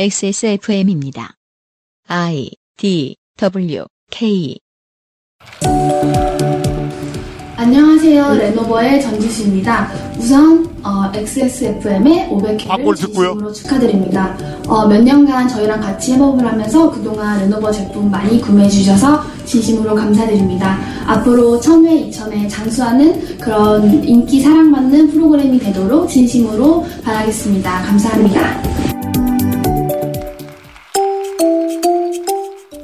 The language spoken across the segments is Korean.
XSFM입니다. I D W K 안녕하세요. 레노버의 전지수입니다. 우선 어, XSFM의 500회를 광고를 듣고요. 진심으로 축하드립니다. 어, 몇 년간 저희랑 같이 협업을 하면서 그동안 레노버 제품 많이 구매해 주셔서 진심으로 감사드립니다. 앞으로 1000회, 2000회 장수하는 그런 인기 사랑받는 프로그램이 되도록 진심으로 바라겠습니다. 감사합니다.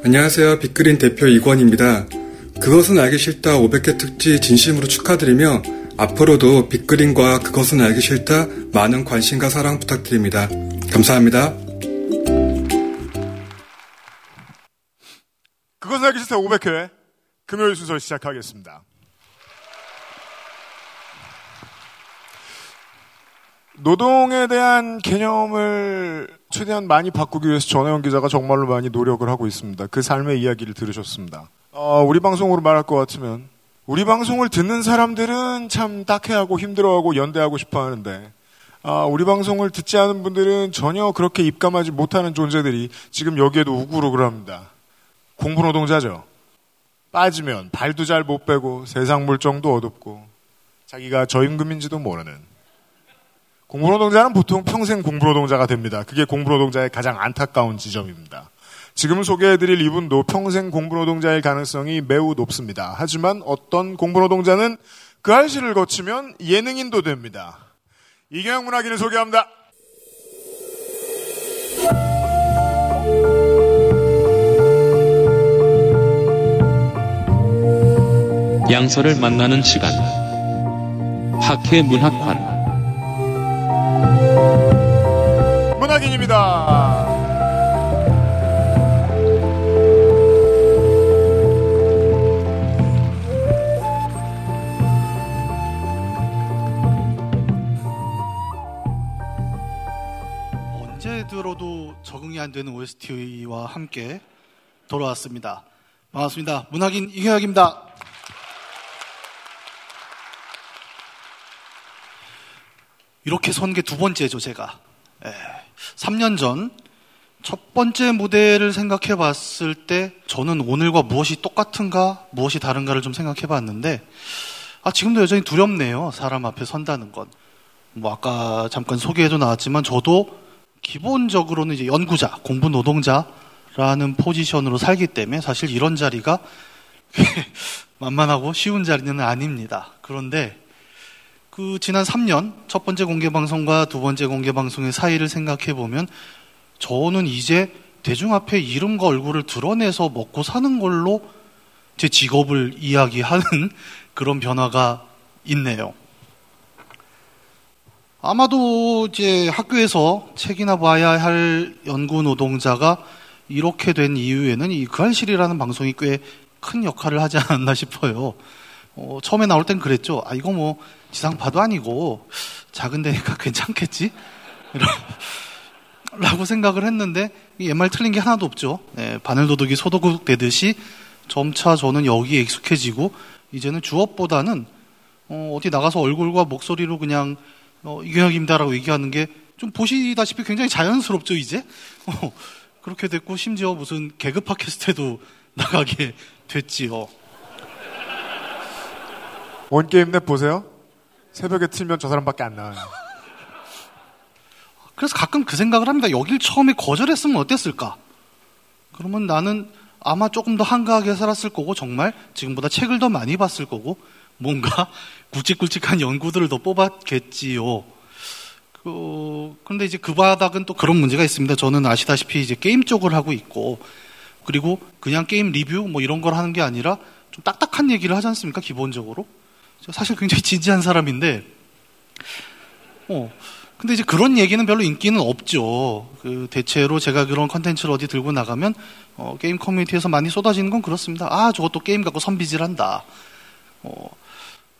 안녕하세요. 빅그린 대표 이권입니다. 그것은 알기 싫다 500회 특집 진심으로 축하드리며 앞으로도 빅그린과 그것은 알기 싫다 많은 관심과 사랑 부탁드립니다. 감사합니다. 그것은 알기 싫다 500회 금요일 순서 시작하겠습니다. 노동에 대한 개념을 최대한 많이 바꾸기 위해서 전혜원 기자가 정말로 많이 노력을 하고 있습니다. 그 삶의 이야기를 들으셨습니다. 어, 우리 방송으로 말할 것 같으면 우리 방송을 듣는 사람들은 참 딱해하고 힘들어하고 연대하고 싶어 하는데 아, 우리 방송을 듣지 않은 분들은 전혀 그렇게 입감하지 못하는 존재들이 지금 여기에도 우글우글 합니다. 공부 노동자죠. 빠지면 발도 잘 못 빼고 세상 물정도 어둡고 자기가 저임금인지도 모르는 공부노동자는 보통 평생 공부노동자가 됩니다. 그게 공부노동자의 가장 안타까운 지점입니다. 지금 소개해드릴 이분도 평생 공부노동자일 가능성이 매우 높습니다. 하지만 어떤 공부노동자는 그 알씨를 거치면 예능인도 됩니다. 이경영 문학인을 소개합니다. 양서를 만나는 시간. 학회 문학관. 문학인입니다. 언제 들어도 적응이 안 되는 OST와 함께 돌아왔습니다. 반갑습니다. 문학인 이경혁입니다. 이렇게 선 게 두 번째죠, 제가. 예, 3년 전 첫 번째 무대를 생각해 봤을 때 저는 오늘과 무엇이 똑같은가, 무엇이 다른가를 좀 생각해 봤는데 아, 지금도 여전히 두렵네요. 사람 앞에 선다는 건. 뭐 아까 잠깐 소개에도 나왔지만 저도 기본적으로는 이제 연구자, 공부 노동자라는 포지션으로 살기 때문에 사실 이런 자리가 만만하고 쉬운 자리는 아닙니다. 그런데 그 지난 3년 첫 번째 공개 방송과 두 번째 공개 방송의 사이를 생각해 보면 저는 이제 대중 앞에 이름과 얼굴을 드러내서 먹고 사는 걸로 제 직업을 이야기하는 그런 변화가 있네요. 아마도 이제 학교에서 책이나 봐야 할 연구 노동자가 이렇게 된 이유에는 이 그할실이라는 방송이 꽤 큰 역할을 하지 않았나 싶어요. 어, 처음에 나올 땐 그랬죠. 아, 이거 뭐 지상파도 아니고 작은 데니까 괜찮겠지? 라고 생각을 했는데 옛말 틀린 게 하나도 없죠. 네, 바늘도둑이 소도둑 되듯이 점차 저는 여기에 익숙해지고 이제는 주업보다는 어, 디 나가서 얼굴과 목소리로 그냥 어, 이경혁입니다라고 얘기하는 게 좀 보시다시피 굉장히 자연스럽죠 이제 어, 그렇게 됐고 심지어 무슨 개그 팟캐스트에도 나가게 됐지요. 원게임 넷 보세요. 새벽에 틀면 저 사람밖에 안 나와요. 그래서 가끔 그 생각을 합니다. 여길 처음에 거절했으면 어땠을까? 그러면 나는 아마 조금 더 한가하게 살았을 거고 정말 지금보다 책을 더 많이 봤을 거고 뭔가 굵직굵직한 연구들을 더 뽑았겠지요. 그, 근데 이제 그 바닥은 또 그런 문제가 있습니다. 저는 아시다시피 이제 게임 쪽을 하고 있고 그리고 그냥 게임 리뷰 뭐 이런 걸 하는 게 아니라 좀 딱딱한 얘기를 하지 않습니까? 기본적으로. 사실 굉장히 진지한 사람인데, 어, 근데 이제 그런 얘기는 별로 인기는 없죠. 그 대체로 제가 그런 컨텐츠를 어디 들고 나가면 어, 게임 커뮤니티에서 많이 쏟아지는 건 그렇습니다. 아, 저것도 게임 갖고 선비질한다. 어,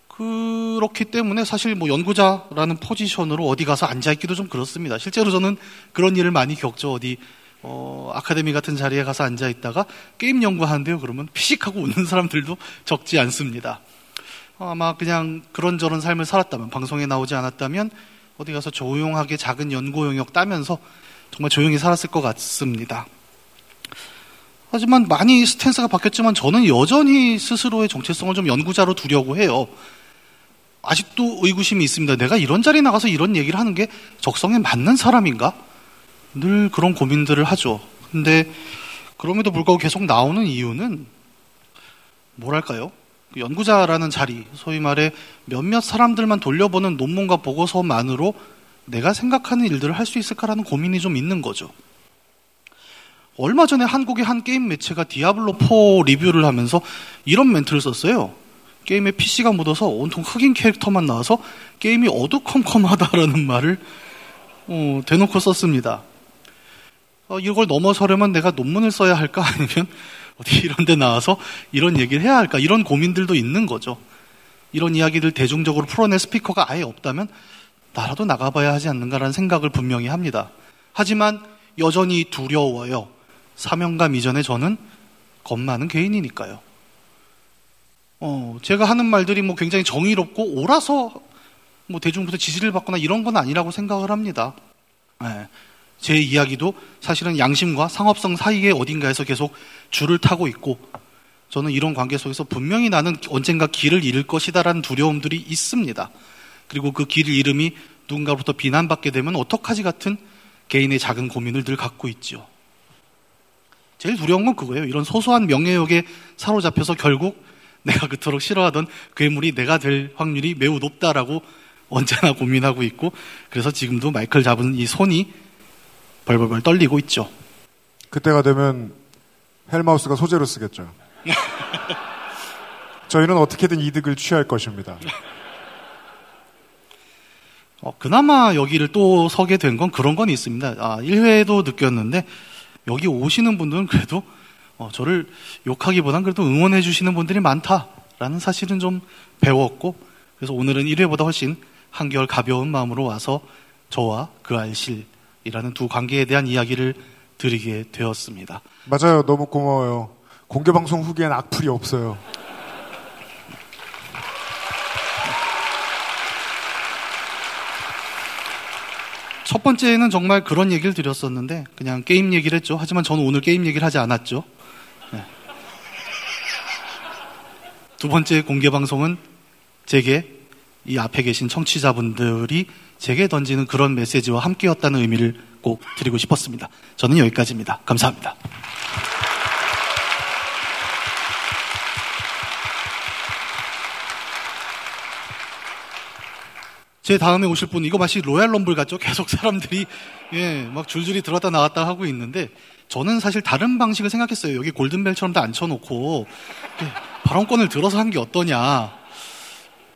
그렇기 때문에 사실 뭐 연구자라는 포지션으로 어디 가서 앉아있기도 좀 그렇습니다. 실제로 저는 그런 일을 많이 겪죠. 어디 어, 아카데미 같은 자리에 가서 앉아있다가 게임 연구하는데요. 그러면 피식하고 웃는 사람들도 적지 않습니다. 아마 그냥 그런저런 삶을 살았다면 방송에 나오지 않았다면 어디 가서 조용하게 작은 연구 영역 따면서 정말 조용히 살았을 것 같습니다. 하지만 많이 스탠스가 바뀌었지만 저는 여전히 스스로의 정체성을 좀 연구자로 두려고 해요. 아직도 의구심이 있습니다. 내가 이런 자리에 나가서 이런 얘기를 하는 게 적성에 맞는 사람인가? 늘 그런 고민들을 하죠. 근데 그럼에도 불구하고 계속 나오는 이유는 뭐랄까요? 그 연구자라는 자리, 소위 말해 몇몇 사람들만 돌려보는 논문과 보고서만으로 내가 생각하는 일들을 할 수 있을까라는 고민이 좀 있는 거죠. 얼마 전에 한국의 한 게임 매체가 디아블로4 리뷰를 하면서 이런 멘트를 썼어요. 게임에 PC가 묻어서 온통 흑인 캐릭터만 나와서 게임이 어두컴컴하다라는 말을 어, 대놓고 썼습니다. 어, 이걸 넘어서려면 내가 논문을 써야 할까? 아니면 어디 이런 데 나와서 이런 얘기를 해야 할까? 이런 고민들도 있는 거죠. 이런 이야기들 대중적으로 풀어낼 스피커가 아예 없다면 나라도 나가봐야 하지 않는가라는 생각을 분명히 합니다. 하지만 여전히 두려워요. 사명감 이전에 저는 겁 많은 개인이니까요. 어, 제가 하는 말들이 뭐 굉장히 정의롭고 옳아서 뭐 대중부터 지지를 받거나 이런 건 아니라고 생각을 합니다. 네. 제 이야기도 사실은 양심과 상업성 사이에 어딘가에서 계속 줄을 타고 있고 저는 이런 관계 속에서 분명히 나는 언젠가 길을 잃을 것이다라는 두려움들이 있습니다. 그리고 그 길을 잃음이 누군가로부터 비난받게 되면 어떡하지 같은 개인의 작은 고민을 늘 갖고 있죠. 제일 두려운 건 그거예요. 이런 소소한 명예욕에 사로잡혀서 결국 내가 그토록 싫어하던 괴물이 내가 될 확률이 매우 높다라고 언제나 고민하고 있고 그래서 지금도 마이클 잡은 이 손이 벌벌벌 떨리고 있죠. 그때가 되면 헬마우스가 소재로 쓰겠죠. 저희는 어떻게든 이득을 취할 것입니다. 어, 그나마 여기를 또 서게 된 건 그런 건 있습니다. 아, 1회도 느꼈는데 여기 오시는 분들은 그래도 어, 저를 욕하기보단 그래도 응원해 주시는 분들이 많다라는 사실은 좀 배웠고 그래서 오늘은 1회보다 훨씬 한결 가벼운 마음으로 와서 저와 그 알실 이라는 두 관계에 대한 이야기를 드리게 되었습니다. 맞아요. 너무 고마워요. 공개 방송 후기엔 악플이 없어요. 첫 번째는 정말 그런 얘기를 드렸었는데 그냥 게임 얘기를 했죠. 하지만 저는 오늘 게임 얘기를 하지 않았죠. 네. 두 번째 공개 방송은 제게 이 앞에 계신 청취자분들이 제게 던지는 그런 메시지와 함께였다는 의미를 꼭 드리고 싶었습니다. 저는 여기까지입니다. 감사합니다. 제 다음에 오실 분 이거 마치 로얄 럼블 같죠? 계속 사람들이 예, 막 줄줄이 들어왔다 나왔다 하고 있는데 저는 사실 다른 방식을 생각했어요. 여기 골든벨처럼 다 앉혀놓고 예, 발언권을 들어서 한 게 어떠냐.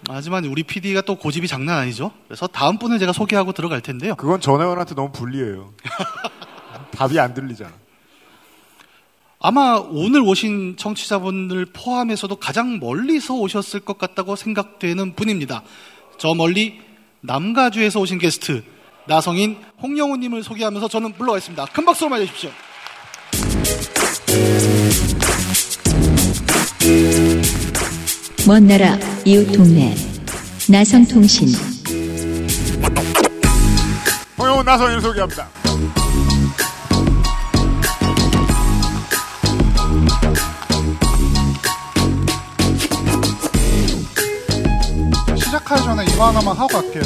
하지만 우리 PD가 또 고집이 장난 아니죠. 그래서 다음 분을 제가 소개하고 들어갈 텐데요. 그건 전혜원한테 너무 불리해요. 답이 안 들리잖아. 아마 오늘 오신 청취자분들 포함해서도 가장 멀리서 오셨을 것 같다고 생각되는 분입니다. 저 멀리 남가주에서 오신 게스트 나성인 홍영우님을 소개하면서 저는 물러가겠습니다. 큰 박수로 맞아주십시오. 먼 나라 이웃 동네 나성통신 홍영훈 나성인을 소개합니다. 시작하기 전에 이거 하나만 하고 갈게요.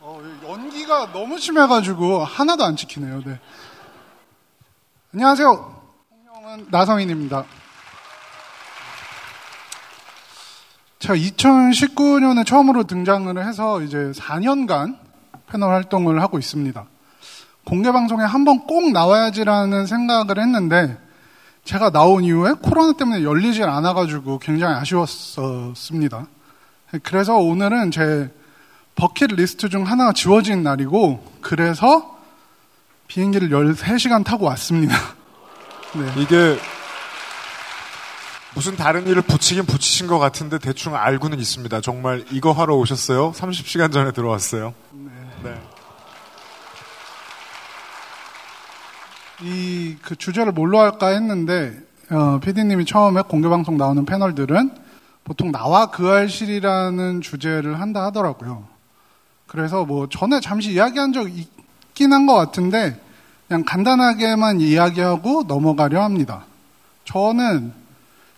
어, 너무 심해가지고 하나도 안 찍히네요. 네. 안녕하세요. 홍영은 나성인입니다. 제가 2019년에 처음으로 등장을 해서 이제 4년간 패널 활동을 하고 있습니다. 공개 방송에 한 번 꼭 나와야지라는 생각을 했는데 제가 나온 이후에 코로나 때문에 열리질 않아가지고 굉장히 아쉬웠었습니다. 그래서 오늘은 제 버킷 리스트 중 하나가 지워진 날이고 그래서 비행기를 13시간 타고 왔습니다. 네. 이게 무슨 다른 일을 붙이긴 붙이신 것 같은데 대충 알고는 있습니다. 정말 이거 하러 오셨어요? 30시간 전에 들어왔어요. 네. 이 그 주제를 뭘로 할까 했는데 어, PD님이 처음에 공개 방송 나오는 패널들은 보통 나와 그 알실이라는 주제를 한다 하더라고요. 그래서 뭐 전에 잠시 이야기한 적 있긴 한 것 같은데 그냥 간단하게만 이야기하고 넘어가려 합니다. 저는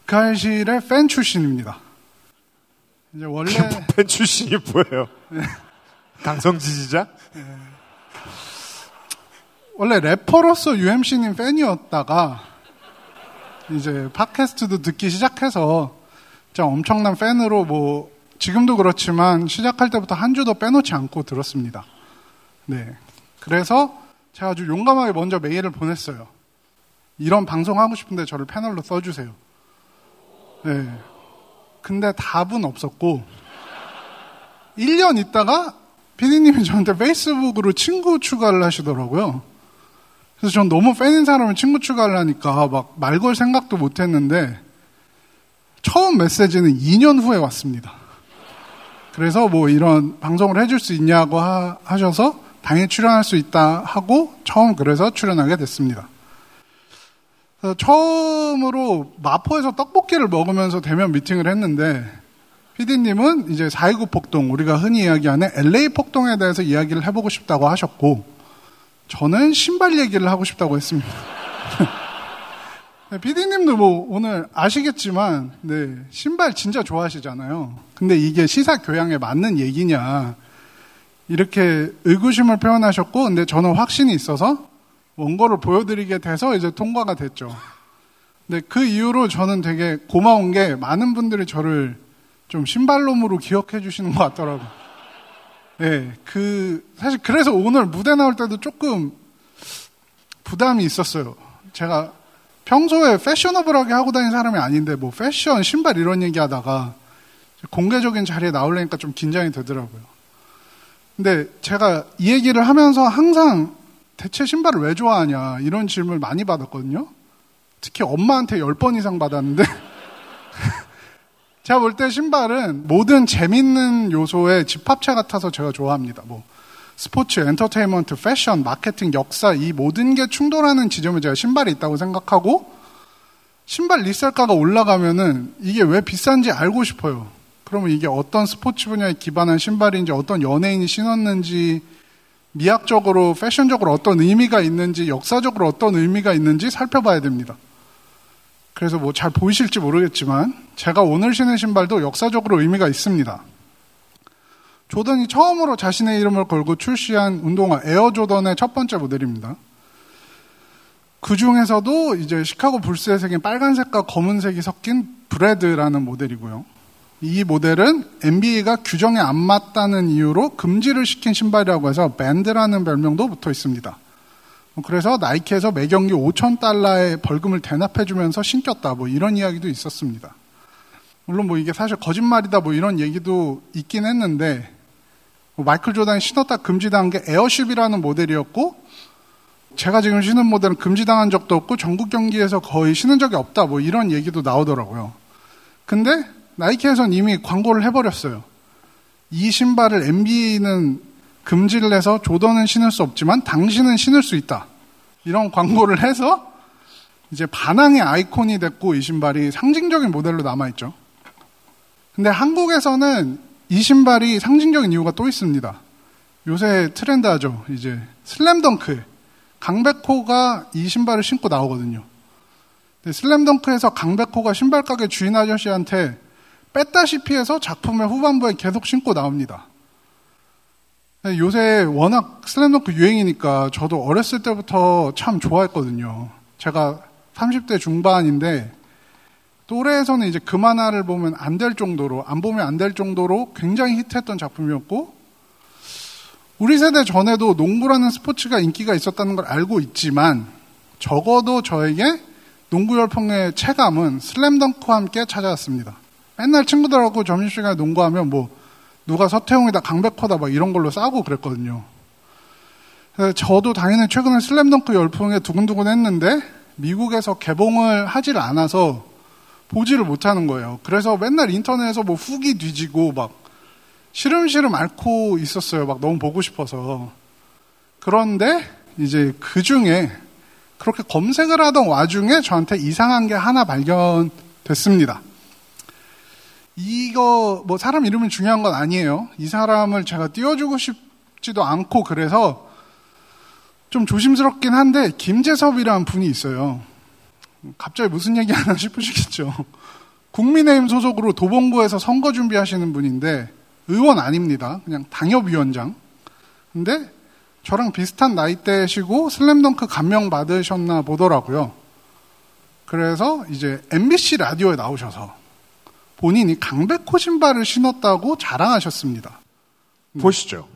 그 알실의 팬 출신입니다. 이제 원래 팬 출신이 뭐예요? 강성 지지자? 원래 래퍼로서 UMC님 팬이었다가 이제 팟캐스트도 듣기 시작해서 진짜 엄청난 팬으로 뭐 지금도 그렇지만 시작할 때부터 한 주도 빼놓지 않고 들었습니다. 네. 그래서 제가 아주 용감하게 먼저 메일을 보냈어요. 이런 방송 하고 싶은데 저를 패널로 써주세요. 네. 근데 답은 없었고, 1년 있다가 피디님이 저한테 페이스북으로 친구 추가를 하시더라고요. 그래서 전 너무 팬인 사람을 친구 추가를 하니까 막 말 걸 생각도 못 했는데, 처음 메시지는 2년 후에 왔습니다. 그래서 뭐 이런 방송을 해줄 수 있냐고 하, 하셔서 당연히 출연할 수 있다 하고 처음 그래서 출연하게 됐습니다. 처음으로 마포에서 떡볶이를 먹으면서 대면 미팅을 했는데 피디님은 이제 4.29 폭동, 우리가 흔히 이야기하는 LA 폭동에 대해서 이야기를 해보고 싶다고 하셨고 저는 신발 얘기를 하고 싶다고 했습니다. 피디님도 뭐 오늘 아시겠지만 네, 신발 진짜 좋아하시잖아요. 근데 이게 시사 교양에 맞는 얘기냐 이렇게 의구심을 표현하셨고 근데 저는 확신이 있어서 원고를 보여드리게 돼서 이제 통과가 됐죠. 근데 그 이후로 저는 되게 고마운 게 많은 분들이 저를 좀 신발놈으로 기억해 주시는 것 같더라고요. 네, 그, 사실 그래서 오늘 무대 나올 때도 조금 부담이 있었어요. 제가 평소에 패셔너블하게 하고 다니는 사람이 아닌데 뭐 패션, 신발 이런 얘기 하다가 공개적인 자리에 나오려니까 좀 긴장이 되더라고요. 근데 제가 이 얘기를 하면서 항상 대체 신발을 왜 좋아하냐 이런 질문을 많이 받았거든요. 특히 엄마한테 10번 이상 받았는데 제가 볼 때 신발은 모든 재밌는 요소의 집합체 같아서 제가 좋아합니다. 뭐 스포츠, 엔터테인먼트, 패션, 마케팅, 역사 이 모든 게 충돌하는 지점에 제가 신발이 있다고 생각하고 신발 리셀가가 올라가면은 이게 왜 비싼지 알고 싶어요. 그러면 이게 어떤 스포츠 분야에 기반한 신발인지 어떤 연예인이 신었는지 미학적으로 패션적으로 어떤 의미가 있는지 역사적으로 어떤 의미가 있는지 살펴봐야 됩니다. 그래서 뭐 잘 보이실지 모르겠지만 제가 오늘 신은 신발도 역사적으로 의미가 있습니다. 조던이 처음으로 자신의 이름을 걸고 출시한 운동화 에어 조던의 첫 번째 모델입니다. 그 중에서도 이제 시카고 불스의 색인 빨간색과 검은색이 섞인 Bred라는 모델이고요. 이 모델은 NBA가 규정에 안 맞다는 이유로 금지를 시킨 신발이라고 해서 밴드라는 별명도 붙어 있습니다. 그래서 나이키에서 매경기 5천 달러의 벌금을 대납해주면서 신겼다. 뭐 이런 이야기도 있었습니다. 물론 뭐 이게 사실 거짓말이다 뭐 이런 얘기도 있긴 했는데 뭐 마이클 조단이 신었다 금지당한 게 에어쉽이라는 모델이었고 제가 지금 신은 모델은 금지당한 적도 없고 전국 경기에서 거의 신은 적이 없다 뭐 이런 얘기도 나오더라고요. 근데 나이키에선 이미 광고를 해버렸어요. 이 신발을 NBA는 금지를 해서 조던은 신을 수 없지만 당신은 신을 수 있다. 이런 광고를 해서 이제 반항의 아이콘이 됐고 이 신발이 상징적인 모델로 남아있죠. 근데 한국에서는 이 신발이 상징적인 이유가 또 있습니다. 요새 트렌드 하죠. 이제 슬램덩크. 강백호가 이 신발을 신고 나오거든요. 슬램덩크에서 강백호가 신발 가게 주인 아저씨한테 뺐다시피 해서 작품의 후반부에 계속 신고 나옵니다. 요새 워낙 슬램덩크 유행이니까 저도 어렸을 때부터 참 좋아했거든요. 제가 30대 중반인데 또래에서는 이제 그 만화를 보면 안 될 정도로 안 보면 안 될 정도로 굉장히 히트했던 작품이었고 우리 세대 전에도 농구라는 스포츠가 인기가 있었다는 걸 알고 있지만 적어도 저에게 농구 열풍의 체감은 슬램덩크와 함께 찾아왔습니다. 맨날 친구들하고 점심시간에 농구하면 뭐 누가 서태웅이다 강백호다 막 이런 걸로 싸고 그랬거든요. 저도 당연히 최근에 슬램덩크 열풍에 두근두근 했는데 미국에서 개봉을 하질 않아서 보지를 못하는 거예요. 그래서 맨날 인터넷에서 뭐 후기 뒤지고 막 시름시름 앓고 있었어요. 막 너무 보고 싶어서. 그런데 이제 그 중에 그렇게 검색을 하던 와중에 저한테 이상한 게 하나 발견됐습니다. 이거 뭐 사람 이름은 중요한 건 아니에요. 이 사람을 제가 띄워주고 싶지도 않고 그래서 좀 조심스럽긴 한데 김재섭이라는 분이 있어요. 갑자기 무슨 얘기 하나 싶으시겠죠. 국민의힘 소속으로 도봉구에서 선거 준비하시는 분인데 의원 아닙니다. 그냥 당협위원장. 근데 저랑 비슷한 나이대시고 슬램덩크 감명 받으셨나 보더라고요. 그래서 이제 MBC 라디오에 나오셔서 본인이 강백호 신발을 신었다고 자랑하셨습니다. 보시죠.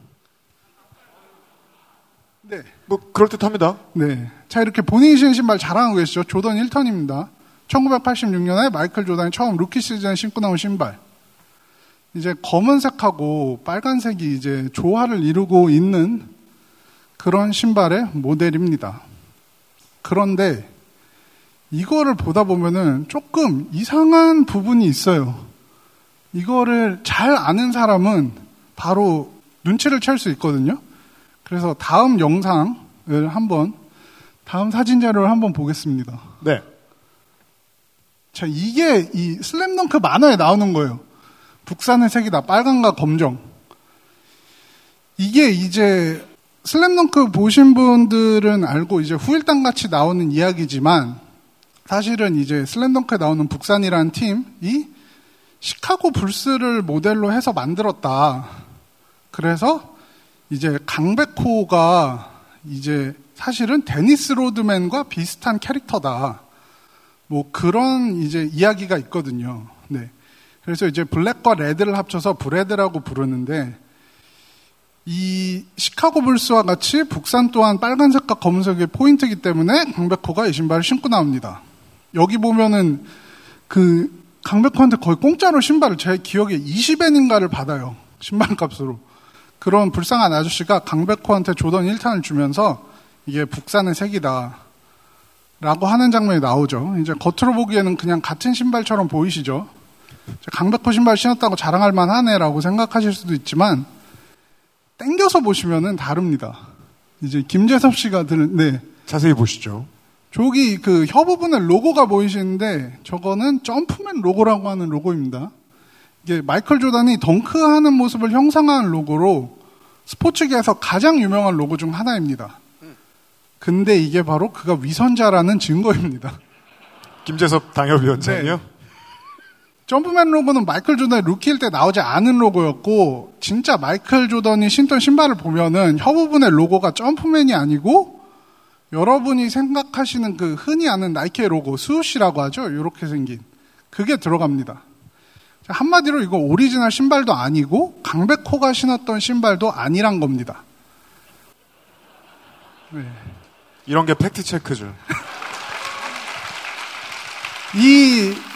네. 뭐 그럴듯합니다. 네. 자, 이렇게 본인이 신은 신발 자랑하고 계시죠. 조던 1탄입니다. 1986년에 마이클 조던이 처음 루키 시즌에 신고 나온 신발. 이제 검은색하고 빨간색이 이제 조화를 이루고 있는 그런 신발의 모델입니다. 그런데 이거를 보다 보면은 조금 이상한 부분이 있어요. 이거를 잘 아는 사람은 바로 눈치를 챌 수 있거든요. 그래서 다음 영상을 한번, 다음 사진 자료를 한번 보겠습니다. 네. 자, 이게 이 슬램덩크 만화에 나오는 거예요. 북산의 색이다. 빨간과 검정. 이게 이제 슬램덩크 보신 분들은 알고 이제 후일담 같이 나오는 이야기지만 사실은 이제 슬램덩크에 나오는 북산이라는 팀이 시카고 불스를 모델로 해서 만들었다. 그래서 이제 강백호가 이제 사실은 데니스 로드맨과 비슷한 캐릭터다. 뭐 그런 이제 이야기가 있거든요. 네. 그래서 이제 블랙과 레드를 합쳐서 브레드라고 부르는데 이 시카고 불스와 같이 북산 또한 빨간색과 검은색의 포인트이기 때문에 강백호가 이 신발을 신고 나옵니다. 여기 보면은 그 강백호한테 거의 공짜로 신발을 제 기억에 20엔인가를 받아요. 신발 값으로. 그런 불쌍한 아저씨가 강백호한테 조던 1탄을 주면서 이게 북산의 색이다. 라고 하는 장면이 나오죠. 이제 겉으로 보기에는 그냥 같은 신발처럼 보이시죠? 강백호 신발 신었다고 자랑할 만하네라고 생각하실 수도 있지만, 땡겨서 보시면은 다릅니다. 이제 김재섭 씨가 드는, 네. 자세히 보시죠. 저기 그 혀 부분에 로고가 보이시는데 저거는 점프맨 로고라고 하는 로고입니다. 이게 마이클 조단이 덩크하는 모습을 형상화한 로고로 스포츠계에서 가장 유명한 로고 중 하나입니다. 근데 이게 바로 그가 위선자라는 증거입니다. 김재섭 당협위원장이요? 네. 점프맨 로고는 마이클 조던이 루키일 때 나오지 않은 로고였고 진짜 마이클 조던이 신던 신발을 보면은 혀 부분의 로고가 점프맨이 아니고 여러분이 생각하시는 그 흔히 아는 나이키의 로고 Swoosh라고 하죠. 이렇게 생긴 그게 들어갑니다. 한마디로 이거 오리지널 신발도 아니고 강백호가 신었던 신발도 아니란 겁니다. 네. 이런 게 팩트 체크죠. 이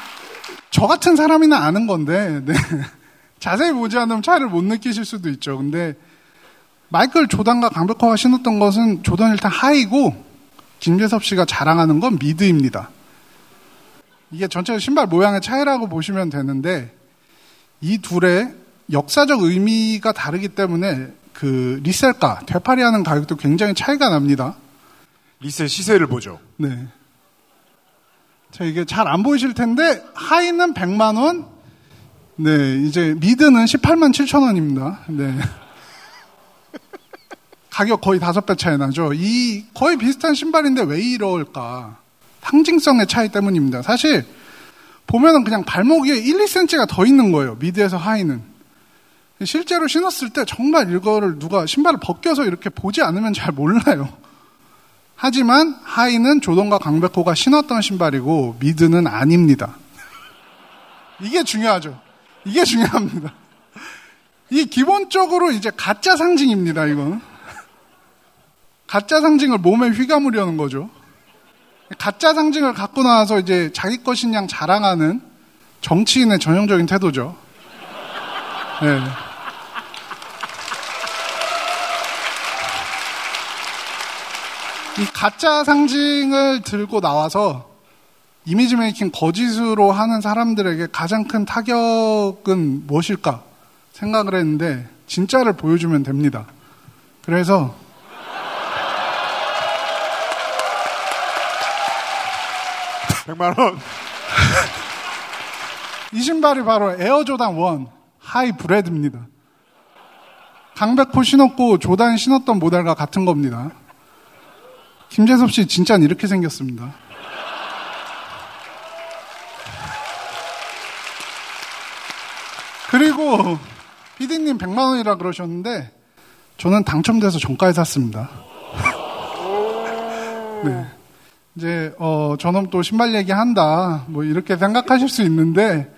저 같은 사람이나 아는 건데 네. 자세히 보지 않으면 차이를 못 느끼실 수도 있죠. 근데 마이클 조단과 강백호가 신었던 것은 조던 1탄 high고 김재섭 씨가 자랑하는 건 mid입니다. 이게 전체 신발 모양의 차이라고 보시면 되는데 이 둘의 역사적 의미가 다르기 때문에 그 리셀가 되팔이하는 가격도 굉장히 차이가 납니다. 리셀 시세를 보죠. 네. 자 이게 잘 안 보이실 텐데 하이는 100만 원, 네 이제 미드는 18만 7천 원입니다. 네. 가격 거의 다섯 배 차이 나죠. 이 거의 비슷한 신발인데 왜 이럴까? 상징성의 차이 때문입니다. 사실 보면은 그냥 발목 위에 1, 2cm가 더 있는 거예요. mid에서 high는. 실제로 신었을 때 정말 이거를 누가 신발을 벗겨서 이렇게 보지 않으면 잘 몰라요. 하지만 high는 조던과 강백호가 신었던 신발이고 mid는 아닙니다. 이게 중요하죠. 이게 중요합니다. 이 기본적으로 이제 가짜 상징입니다, 이건. 가짜 상징을 몸에 휘감으려는 거죠. 가짜 상징을 갖고 나와서 이제 자기 것인 양 자랑하는 정치인의 전형적인 태도죠. 네. 이 가짜 상징을 들고 나와서 이미지 메이킹 거짓으로 하는 사람들에게 가장 큰 타격은 무엇일까 생각을 했는데 진짜를 보여주면 됩니다. 그래서 백만 원. 이 신발이 바로 Air Jordan 1 High Bred입니다. 강백호 신었고 조단 신었던 모델과 같은 겁니다. 김재섭 씨 진짜는 이렇게 생겼습니다. 그리고 피디님 100만 원이라 그러셨는데 저는 당첨돼서 정가에 샀습니다. 네. 이제 어 저놈 또 신발 얘기한다 뭐 이렇게 생각하실 수 있는데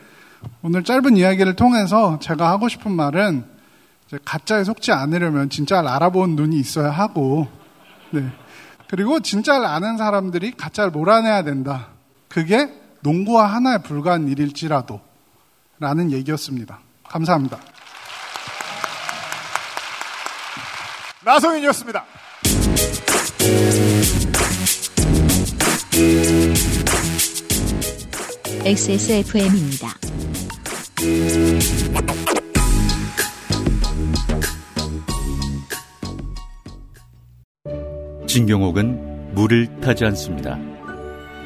오늘 짧은 이야기를 통해서 제가 하고 싶은 말은 가짜에 속지 않으려면 진짜를 알아본 눈이 있어야 하고 네. 그리고 진짜를 아는 사람들이 가짜를 몰아내야 된다. 그게 농구와 하나에 불과한 일일지라도 라는 얘기였습니다. 감사합니다. 나성인이었습니다. XSFM입니다. 진경옥은 물을 타지 않습니다.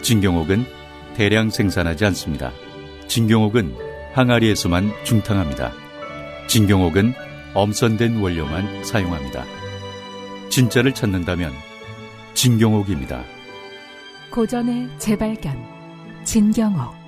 진경옥은 대량 생산하지 않습니다. 진경옥은 항아리에서만 중탕합니다. 진경옥은 엄선된 원료만 사용합니다. 진짜를 찾는다면 진경옥입니다. 고전의 재발견 진경옥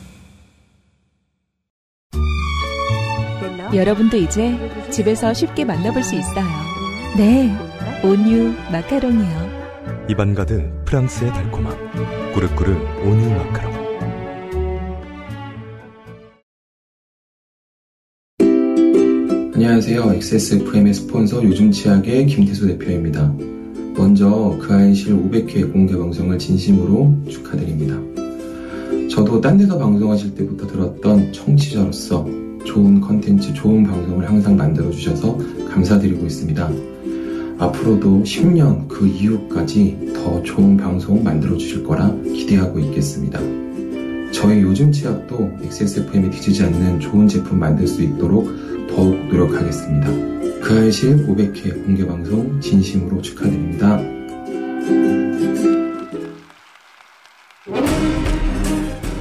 여러분도 이제 집에서 쉽게 만나볼 수 있어요. 네, 온유 마카롱이요. 입안 가득 프랑스의 달콤함. 꾸르꾸르 온유 마카롱. 안녕하세요. XSFM의 스폰서 요즘 치약의 김태수 대표입니다. 먼저 그 아이실 500회 공개 방송을 진심으로 축하드립니다. 저도 딴 데서 방송하실 때부터 들었던 청취자로서 좋은 컨텐츠, 좋은 방송을 항상 만들어주셔서 감사드리고 있습니다. 앞으로도 10년 그 이후까지 더 좋은 방송 만들어주실 거라 기대하고 있겠습니다. 저희 요즘 치약도 XSFM에 뒤지지 않는 좋은 제품 만들 수 있도록 더욱 노력하겠습니다. 그 알실 500회 공개방송 진심으로 축하드립니다.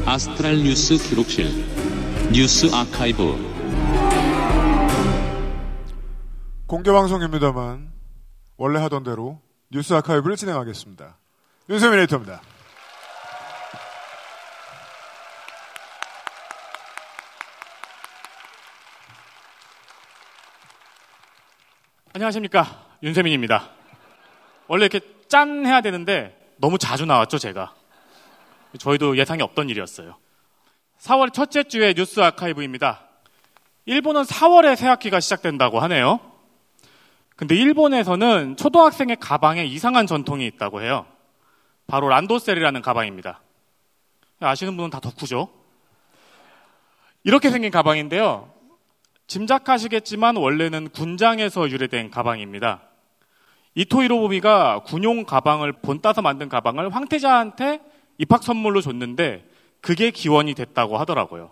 아스트랄 뉴스 기록실 뉴스 아카이브 공개 방송입니다만 원래 하던 대로 뉴스 아카이브를 진행하겠습니다. 윤세민 에디터입니다. 안녕하십니까 윤세민입니다. 원래 이렇게 짠 해야 되는데 너무 자주 나왔죠 제가. 저희도 예상이 없던 일이었어요. 4월 첫째 주에 뉴스 아카이브입니다. 일본은 4월에 새학기가 시작된다고 하네요. 근데 일본에서는 초등학생의 가방에 이상한 전통이 있다고 해요. 바로 란도셀이라는 가방입니다. 아시는 분은 다 덕후죠? 이렇게 생긴 가방인데요. 짐작하시겠지만 원래는 군장에서 유래된 가방입니다. 이토 히로부미가 군용 가방을 본따서 만든 가방을 황태자한테 입학 선물로 줬는데 그게 기원이 됐다고 하더라고요.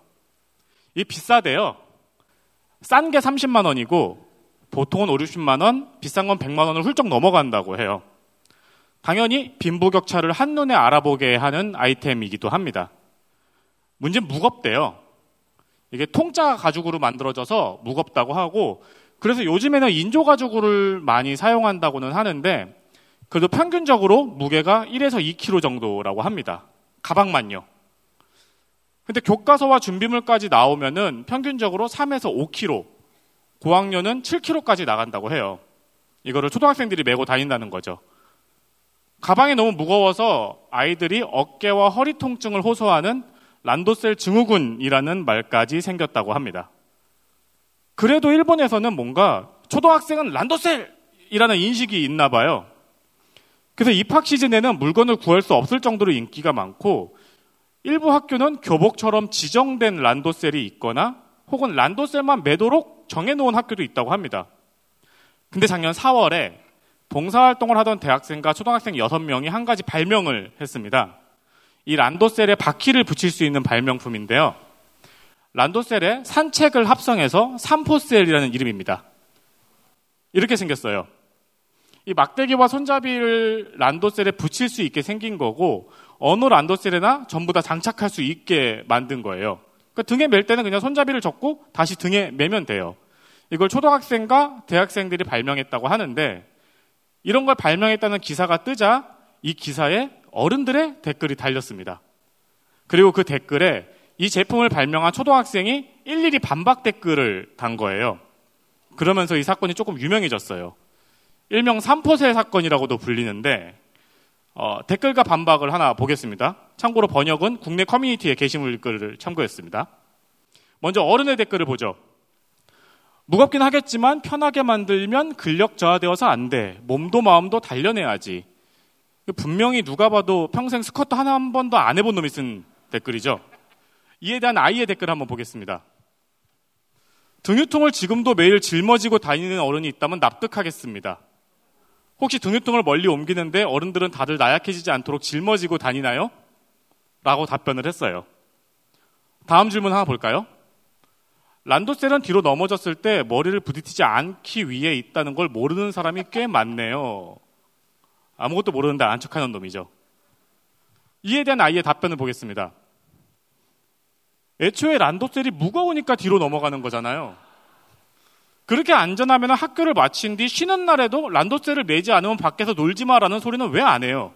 이 비싸대요. 싼 게 30만 원이고 보통은 5, 60만 원, 비싼 건 100만 원을 훌쩍 넘어간다고 해요. 당연히 빈부격차를 한눈에 알아보게 하는 아이템이기도 합니다. 문제는 무겁대요. 이게 통짜 가죽으로 만들어져서 무겁다고 하고 그래서 요즘에는 인조 가죽을 많이 사용한다고는 하는데 그래도 평균적으로 무게가 1에서 2kg 정도라고 합니다. 가방만요. 근데 교과서와 준비물까지 나오면은 평균적으로 3에서 5kg, 고학년은 7kg까지 나간다고 해요. 이거를 초등학생들이 메고 다닌다는 거죠. 가방이 너무 무거워서 아이들이 어깨와 허리 통증을 호소하는 란도셀 증후군이라는 말까지 생겼다고 합니다. 그래도 일본에서는 뭔가 초등학생은 란도셀이라는 인식이 있나 봐요. 그래서 입학 시즌에는 물건을 구할 수 없을 정도로 인기가 많고 일부 학교는 교복처럼 지정된 란도셀이 있거나 혹은 란도셀만 매도록 정해놓은 학교도 있다고 합니다. 근데 작년 4월에 봉사활동을 하던 대학생과 초등학생 6명이 한 가지 발명을 했습니다. 이 란도셀에 바퀴를 붙일 수 있는 발명품인데요. 란도셀에 산책을 합성해서 산포셀이라는 이름입니다. 이렇게 생겼어요. 이 막대기와 손잡이를 란도셀에 붙일 수 있게 생긴 거고 어느 란도셀에나 전부 다 장착할 수 있게 만든 거예요. 그러니까 등에 멜 때는 그냥 손잡이를 접고 다시 등에 매면 돼요. 이걸 초등학생과 대학생들이 발명했다고 하는데 이런 걸 발명했다는 기사가 뜨자 이 기사에 어른들의 댓글이 달렸습니다. 그리고 그 댓글에 이 제품을 발명한 초등학생이 일일이 반박 댓글을 단 거예요. 그러면서 이 사건이 조금 유명해졌어요. 일명 삼포세 사건이라고도 불리는데 어, 댓글과 반박을 하나 보겠습니다. 참고로 번역은 국내 커뮤니티의 게시물 글을 참고했습니다. 먼저 어른의 댓글을 보죠. 무겁긴 하겠지만 편하게 만들면 근력 저하되어서 안 돼. 몸도 마음도 단련해야지. 분명히 누가 봐도 평생 스쿼트 하나 한 번도 안 해본 놈이 쓴 댓글이죠. 이에 대한 아이의 댓글 한번 보겠습니다. 등유통을 지금도 매일 짊어지고 다니는 어른이 있다면 납득하겠습니다. 혹시 등유통을 멀리 옮기는데 어른들은 다들 나약해지지 않도록 짊어지고 다니나요? 라고 답변을 했어요. 다음 질문 하나 볼까요? 란도셀은 뒤로 넘어졌을 때 머리를 부딪히지 않기 위해 있다는 걸 모르는 사람이 꽤 많네요. 아무것도 모르는데 안 척하는 놈이죠. 이에 대한 아이의 답변을 보겠습니다. 애초에 란도셀이 무거우니까 뒤로 넘어가는 거잖아요. 그렇게 안전하면 학교를 마친 뒤 쉬는 날에도 란도셀을 매지 않으면 밖에서 놀지 마라는 소리는 왜 안 해요?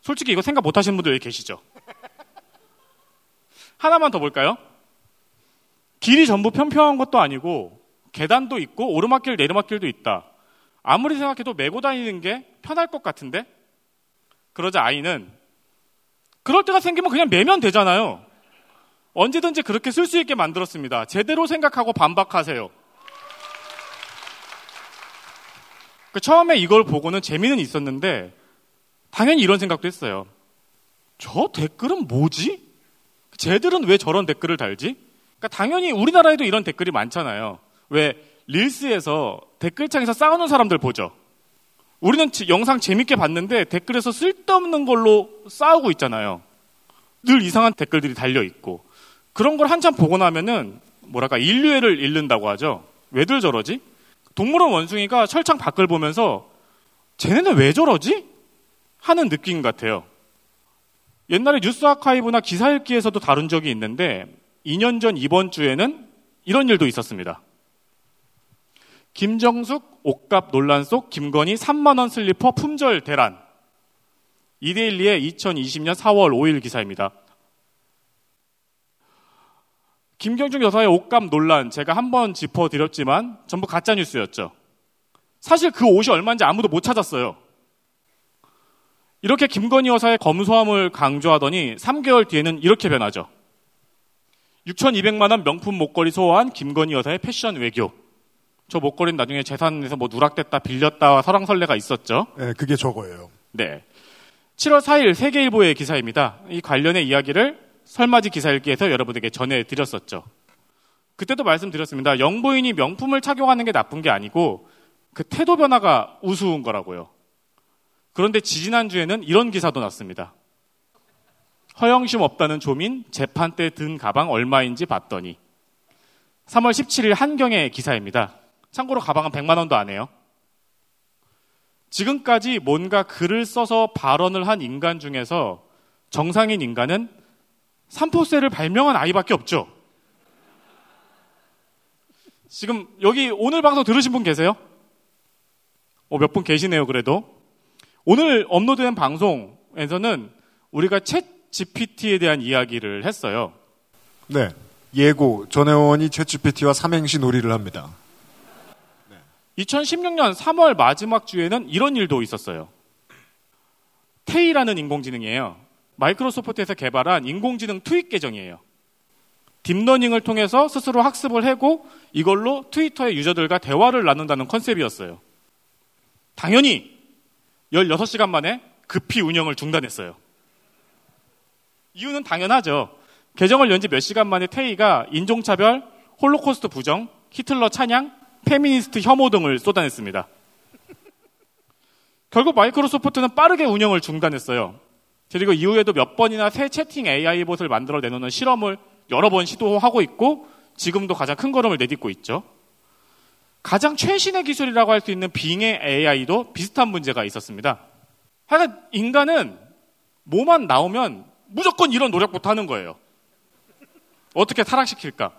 솔직히 이거 생각 못 하시는 분들 여기 계시죠? 하나만 더 볼까요? 길이 전부 평평한 것도 아니고 계단도 있고 오르막길 내리막길도 있다. 아무리 생각해도 메고 다니는 게 편할 것 같은데? 그러자 아이는 그럴 때가 생기면 그냥 매면 되잖아요. 언제든지 그렇게 쓸 수 있게 만들었습니다. 제대로 생각하고 반박하세요. 그 처음에 이걸 보고는 재미는 있었는데 당연히 이런 생각도 했어요. 저 댓글은 뭐지? 쟤들은 왜 저런 댓글을 달지? 그러니까 당연히 우리나라에도 이런 댓글이 많잖아요. 왜 릴스에서 댓글창에서 싸우는 사람들 보죠. 우리는 영상 재밌게 봤는데 댓글에서 쓸데없는 걸로 싸우고 있잖아요. 늘 이상한 댓글들이 달려 있고 그런 걸 한참 보고 나면은 뭐랄까 인류애를 잃는다고 하죠. 왜들 저러지? 동물원 원숭이가 철창 밖을 보면서 쟤네는 왜 저러지? 하는 느낌 같아요. 옛날에 뉴스 아카이브나 기사 읽기에서도 다룬 적이 있는데 2년 전 이번 주에는 이런 일도 있었습니다. 김정숙 옷값 논란 속 김건희 3만원 슬리퍼 품절 대란. 이데일리의 2020년 4월 5일 기사입니다. 김경중 여사의 옷값 논란 제가 한 번 짚어드렸지만 전부 가짜 뉴스였죠. 사실 그 옷이 얼마인지 아무도 못 찾았어요. 이렇게 김건희 여사의 검소함을 강조하더니 3개월 뒤에는 이렇게 변하죠. 6,200만 원 명품 목걸이 소화한 김건희 여사의 패션 외교. 저 목걸이는 나중에 재산에서 뭐 누락됐다 빌렸다 설랑설레가 있었죠. 네, 그게 저거예요. 네. 7월 4일 세계일보의 기사입니다. 이 관련의 이야기를 설맞이 기사 읽기에서 여러분에게 전해드렸었죠. 그때도 말씀드렸습니다. 영부인이 명품을 착용하는 게 나쁜 게 아니고 그 태도 변화가 우스운 거라고요. 그런데 지지난주에는 이런 기사도 났습니다. 허영심 없다는 조민 재판 때 든 가방 얼마인지 봤더니 3월 17일 한경의 기사입니다. 참고로 가방은 100만 원도 안 해요. 지금까지 뭔가 글을 써서 발언을 한 인간 중에서 정상인 인간은 삼포세를 발명한 아이밖에 없죠. 지금 여기 오늘 방송 들으신 분 계세요? 어, 몇 분 계시네요, 그래도. 오늘 업로드된 방송에서는 우리가 챗 GPT에 대한 이야기를 했어요. 네. 예고 전 의원이 챗GPT와 삼행시 놀이를 합니다. 2016년 3월 마지막 주에는 이런 일도 있었어요. 테이라는 인공지능이에요. 마이크로소프트에서 개발한 인공지능 트윗 계정이에요. 딥러닝을 통해서 스스로 학습을 하고 이걸로 트위터의 유저들과 대화를 나눈다는 컨셉이었어요. 당연히 16시간 만에 급히 운영을 중단했어요. 이유는 당연하죠. 계정을 연 지 몇 시간 만에 테이가 인종차별, 홀로코스트 부정, 히틀러 찬양, 페미니스트 혐오 등을 쏟아냈습니다. 결국 마이크로소프트는 빠르게 운영을 중단했어요. 그리고 이후에도 몇 번이나 새 채팅 AI 봇을 만들어 내놓는 실험을 여러 번 시도하고 있고 지금도 가장 큰 걸음을 내딛고 있죠. 가장 최신의 기술이라고 할 수 있는 빙의 AI도 비슷한 문제가 있었습니다. 하여간 인간은 뭐만 나오면 무조건 이런 노력부터 하는 거예요. 어떻게 타락시킬까?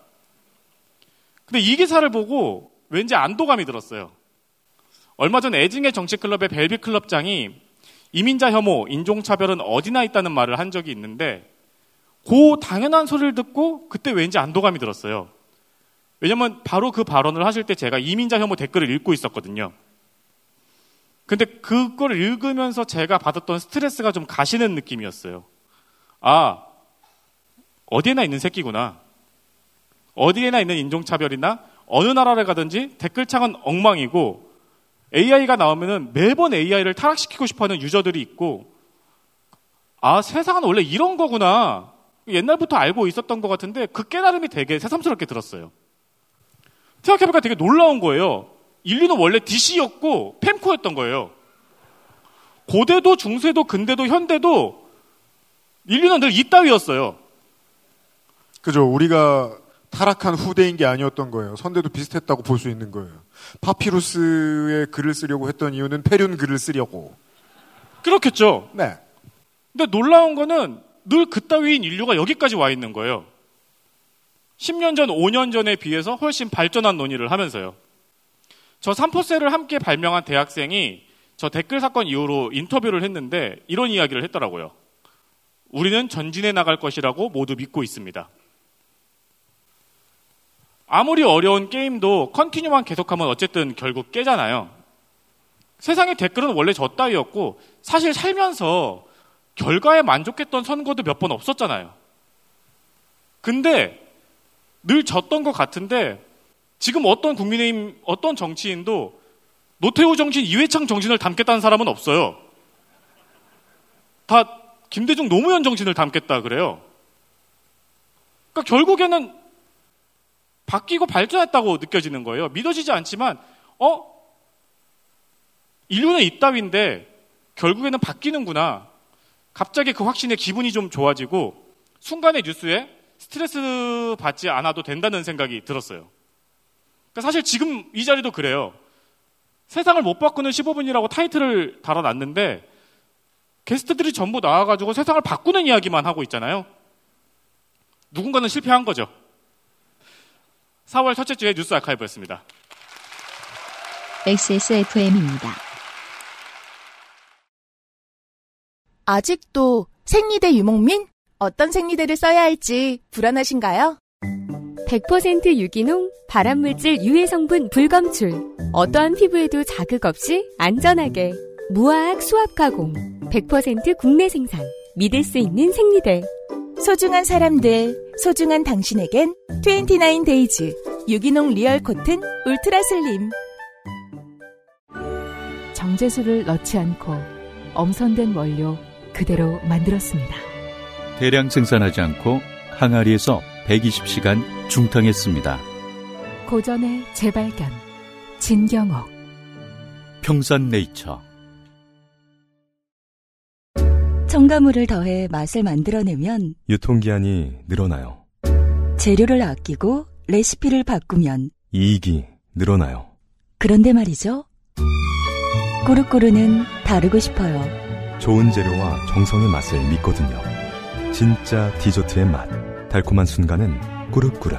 근데 이 기사를 보고 왠지 안도감이 들었어요. 얼마 전 애증의 정치클럽의 벨비 클럽장이 이민자 혐오, 인종차별은 어디나 있다는 말을 한 적이 있는데 그 당연한 소리를 듣고 그때 왠지 안도감이 들었어요. 왜냐면 바로 그 발언을 하실 때 제가 이민자 혐오 댓글을 읽고 있었거든요. 근데 그걸 읽으면서 제가 받았던 스트레스가 좀 가시는 느낌이었어요. 아, 어디에나 있는 새끼구나. 어디에나 있는 인종차별이나 어느 나라를 가든지 댓글창은 엉망이고 AI가 나오면은 매번 AI를 타락시키고 싶어 하는 유저들이 있고 아, 세상은 원래 이런 거구나. 옛날부터 알고 있었던 것 같은데 그 깨달음이 되게 새삼스럽게 들었어요. 생각해보니까 되게 놀라운 거예요. 인류는 원래 DC였고 펜코였던 거예요. 고대도 중세도 근대도 현대도 인류는 늘 이따위였어요. 그죠. 우리가 타락한 후대인 게 아니었던 거예요. 선대도 비슷했다고 볼 수 있는 거예요. 파피루스의 글을 쓰려고 했던 이유는 페륜 글을 쓰려고. 그렇겠죠. 네. 근데 놀라운 거는 늘 그따위인 인류가 여기까지 와 있는 거예요. 10년 전, 5년 전에 비해서 훨씬 발전한 논의를 하면서요. 저 삼포세를 함께 발명한 대학생이 저 댓글 사건 이후로 인터뷰를 했는데 이런 이야기를 했더라고요. 우리는 전진해 나갈 것이라고 모두 믿고 있습니다. 아무리 어려운 게임도 컨티뉴만 계속하면 어쨌든 결국 깨잖아요. 세상의 댓글은 원래 저 따위였고 사실 살면서 결과에 만족했던 선거도 몇 번 없었잖아요. 근데 늘 졌던 것 같은데 지금 어떤 국민의힘 어떤 정치인도 노태우 정신 이회창 정신을 담겠다는 사람은 없어요. 다 김대중 노무현 정신을 담겠다 그래요. 그러니까 결국에는 바뀌고 발전했다고 느껴지는 거예요. 믿어지지 않지만 어 인류는 이따위인데 결국에는 바뀌는구나. 갑자기 그 확신에 기분이 좀 좋아지고 순간의 뉴스에 스트레스 받지 않아도 된다는 생각이 들었어요. 그러니까 사실 지금 이 자리도 그래요. 세상을 못 바꾸는 15분이라고 타이틀을 달아놨는데 게스트들이 전부 나와가지고 세상을 바꾸는 이야기만 하고 있잖아요. 누군가는 실패한 거죠. 4월 첫째 주에 뉴스 아카이브였습니다. XSFM입니다. 아직도 생리대 유목민? 어떤 생리대를 써야 할지 불안하신가요? 100% 유기농, 발암물질 유해 성분 불검출. 어떠한 피부에도 자극 없이 안전하게. 무화학 수압 가공. 100% 국내 생산. 믿을 수 있는 생리대. 소중한 사람들, 소중한 당신에겐 29Days 유기농 Real Cotton Ultra Slim. 정제수를 넣지 않고 엄선된 원료 그대로 만들었습니다. 대량 생산하지 않고 항아리에서 120시간 중탕했습니다. 고전의 재발견 진경옥 평산네이처 첨가물을 더해 맛을 만들어내면 유통기한이 늘어나요. 재료를 아끼고 레시피를 바꾸면 이익이 늘어나요. 그런데 말이죠. 꾸르꾸르는 다르고 싶어요. 좋은 재료와 정성의 맛을 믿거든요. 진짜 디저트의 맛. 달콤한 순간은 꾸르꾸르.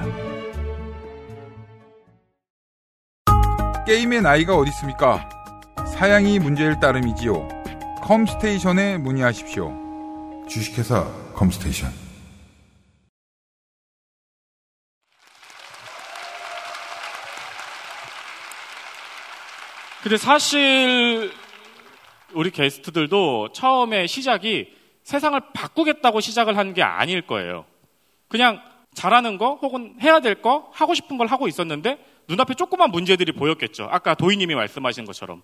게임의 나이가 어디 있습니까? 사양이 문제일 따름이지요. 컴스테이션에 문의하십시오. 주식회사 컴스테이션. 근데 사실 우리 게스트들도 처음에 시작이 세상을 바꾸겠다고 시작을 한 게 아닐 거예요. 그냥 잘하는 거 혹은 해야 될 거 하고 싶은 걸 하고 있었는데 눈앞에 조그만 문제들이 보였겠죠. 아까 도희님이 말씀하신 것처럼.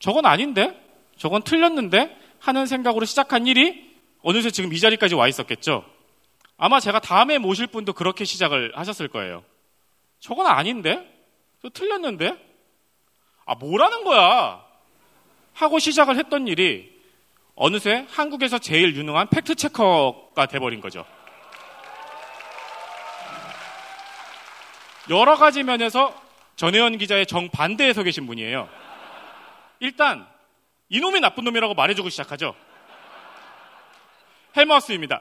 저건 아닌데? 저건 틀렸는데 하는 생각으로 시작한 일이 어느새 지금 이 자리까지 와 있었겠죠. 아마 제가 다음에 모실 분도 그렇게 시작을 하셨을 거예요. 저건 아닌데? 저 틀렸는데? 아, 뭐라는 거야? 하고 시작을 했던 일이 어느새 한국에서 제일 유능한 팩트체커가 돼버린 거죠. 여러 가지 면에서 전혜연 기자의 정반대에 서 계신 분이에요. 일단, 이놈이 나쁜 놈이라고 말해주고 시작하죠. 헬마우스입니다.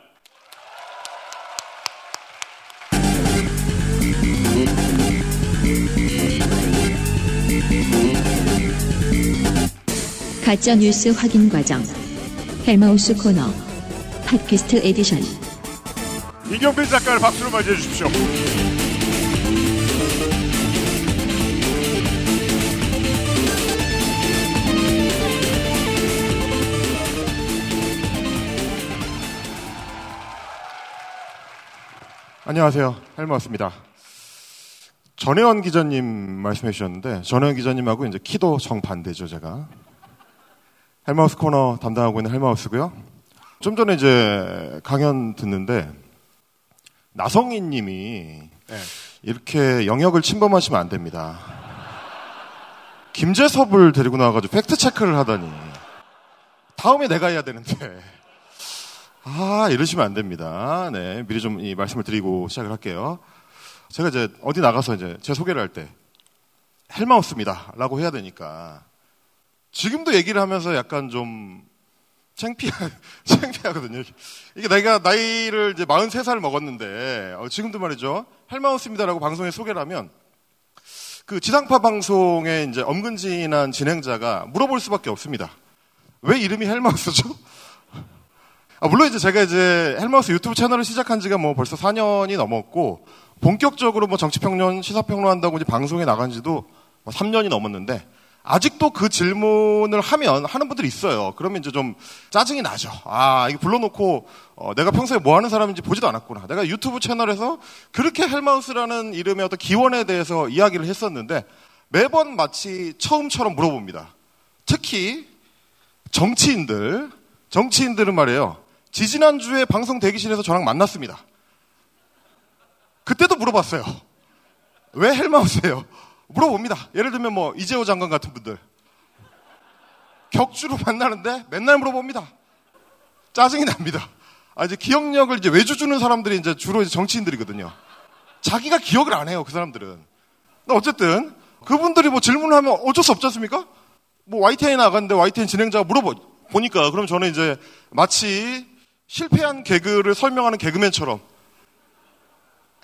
가짜 뉴스 확인 과정. 헬마우스 코너. 팟캐스트 에디션. 임경빈 작가를 박수로 맞이해 주십시오. 안녕하세요. 헬마우스입니다. 전혜원 기자님 말씀해 주셨는데 전혜원 기자님하고 이제 키도 정반대죠, 제가. 헬마우스 코너 담당하고 있는 헬마우스고요. 좀 전에 이제 강연 듣는데 나성희 님이 이렇게 영역을 침범하시면 안 됩니다. 김재섭을 데리고 나와가지고 팩트 체크를 하다니. 다음에 내가 해야 되는데. 아, 이러시면 안 됩니다. 네, 미리 좀 이 말씀을 드리고 시작을 할게요. 제가 이제 어디 나가서 이제 제 소개를 할 때 헬마우스입니다. 라고 해야 되니까 지금도 얘기를 하면서 약간 좀 창피하, 창피하거든요. 이게 내가 나이를 이제 43살 먹었는데, 어, 지금도 말이죠. 헬마우스입니다라고 방송에 소개를 하면, 그 지상파 방송에 이제 엄근진한 진행자가 물어볼 수밖에 없습니다. 왜 이름이 헬마우스죠? 아, 물론 이제 제가 이제 헬마우스 유튜브 채널을 시작한 지가 뭐 벌써 4년이 넘었고, 본격적으로 뭐 정치평론, 시사평론 한다고 이제 방송에 나간 지도 뭐 3년이 넘었는데, 아직도 그 질문을 하면 하는 분들이 있어요. 그러면 이제 좀 짜증이 나죠. 아, 이거 불러놓고 어, 내가 평소에 뭐 하는 사람인지 보지도 않았구나. 내가 유튜브 채널에서 그렇게 헬마우스라는 이름의 어떤 기원에 대해서 이야기를 했었는데 매번 마치 처음처럼 물어봅니다. 특히 정치인들, 정치인들은 말이에요. 지지난주에 방송 대기실에서 저랑 만났습니다. 그때도 물어봤어요. 왜 헬마우스예요? 물어봅니다. 예를 들면 뭐 이재호 장관 같은 분들 격주로 만나는데 맨날 물어봅니다. 짜증이 납니다. 아 이제 기억력을 이제 외주 주는 사람들이 이제 주로 이제 정치인들이거든요. 자기가 기억을 안 해요 그 사람들은. 어쨌든 그분들이 뭐 질문을 하면 어쩔 수 없지 않습니까? 뭐 YTN에 나갔는데 YTN 진행자가 물어보 보니까 그럼 저는 이제 마치 실패한 개그를 설명하는 개그맨처럼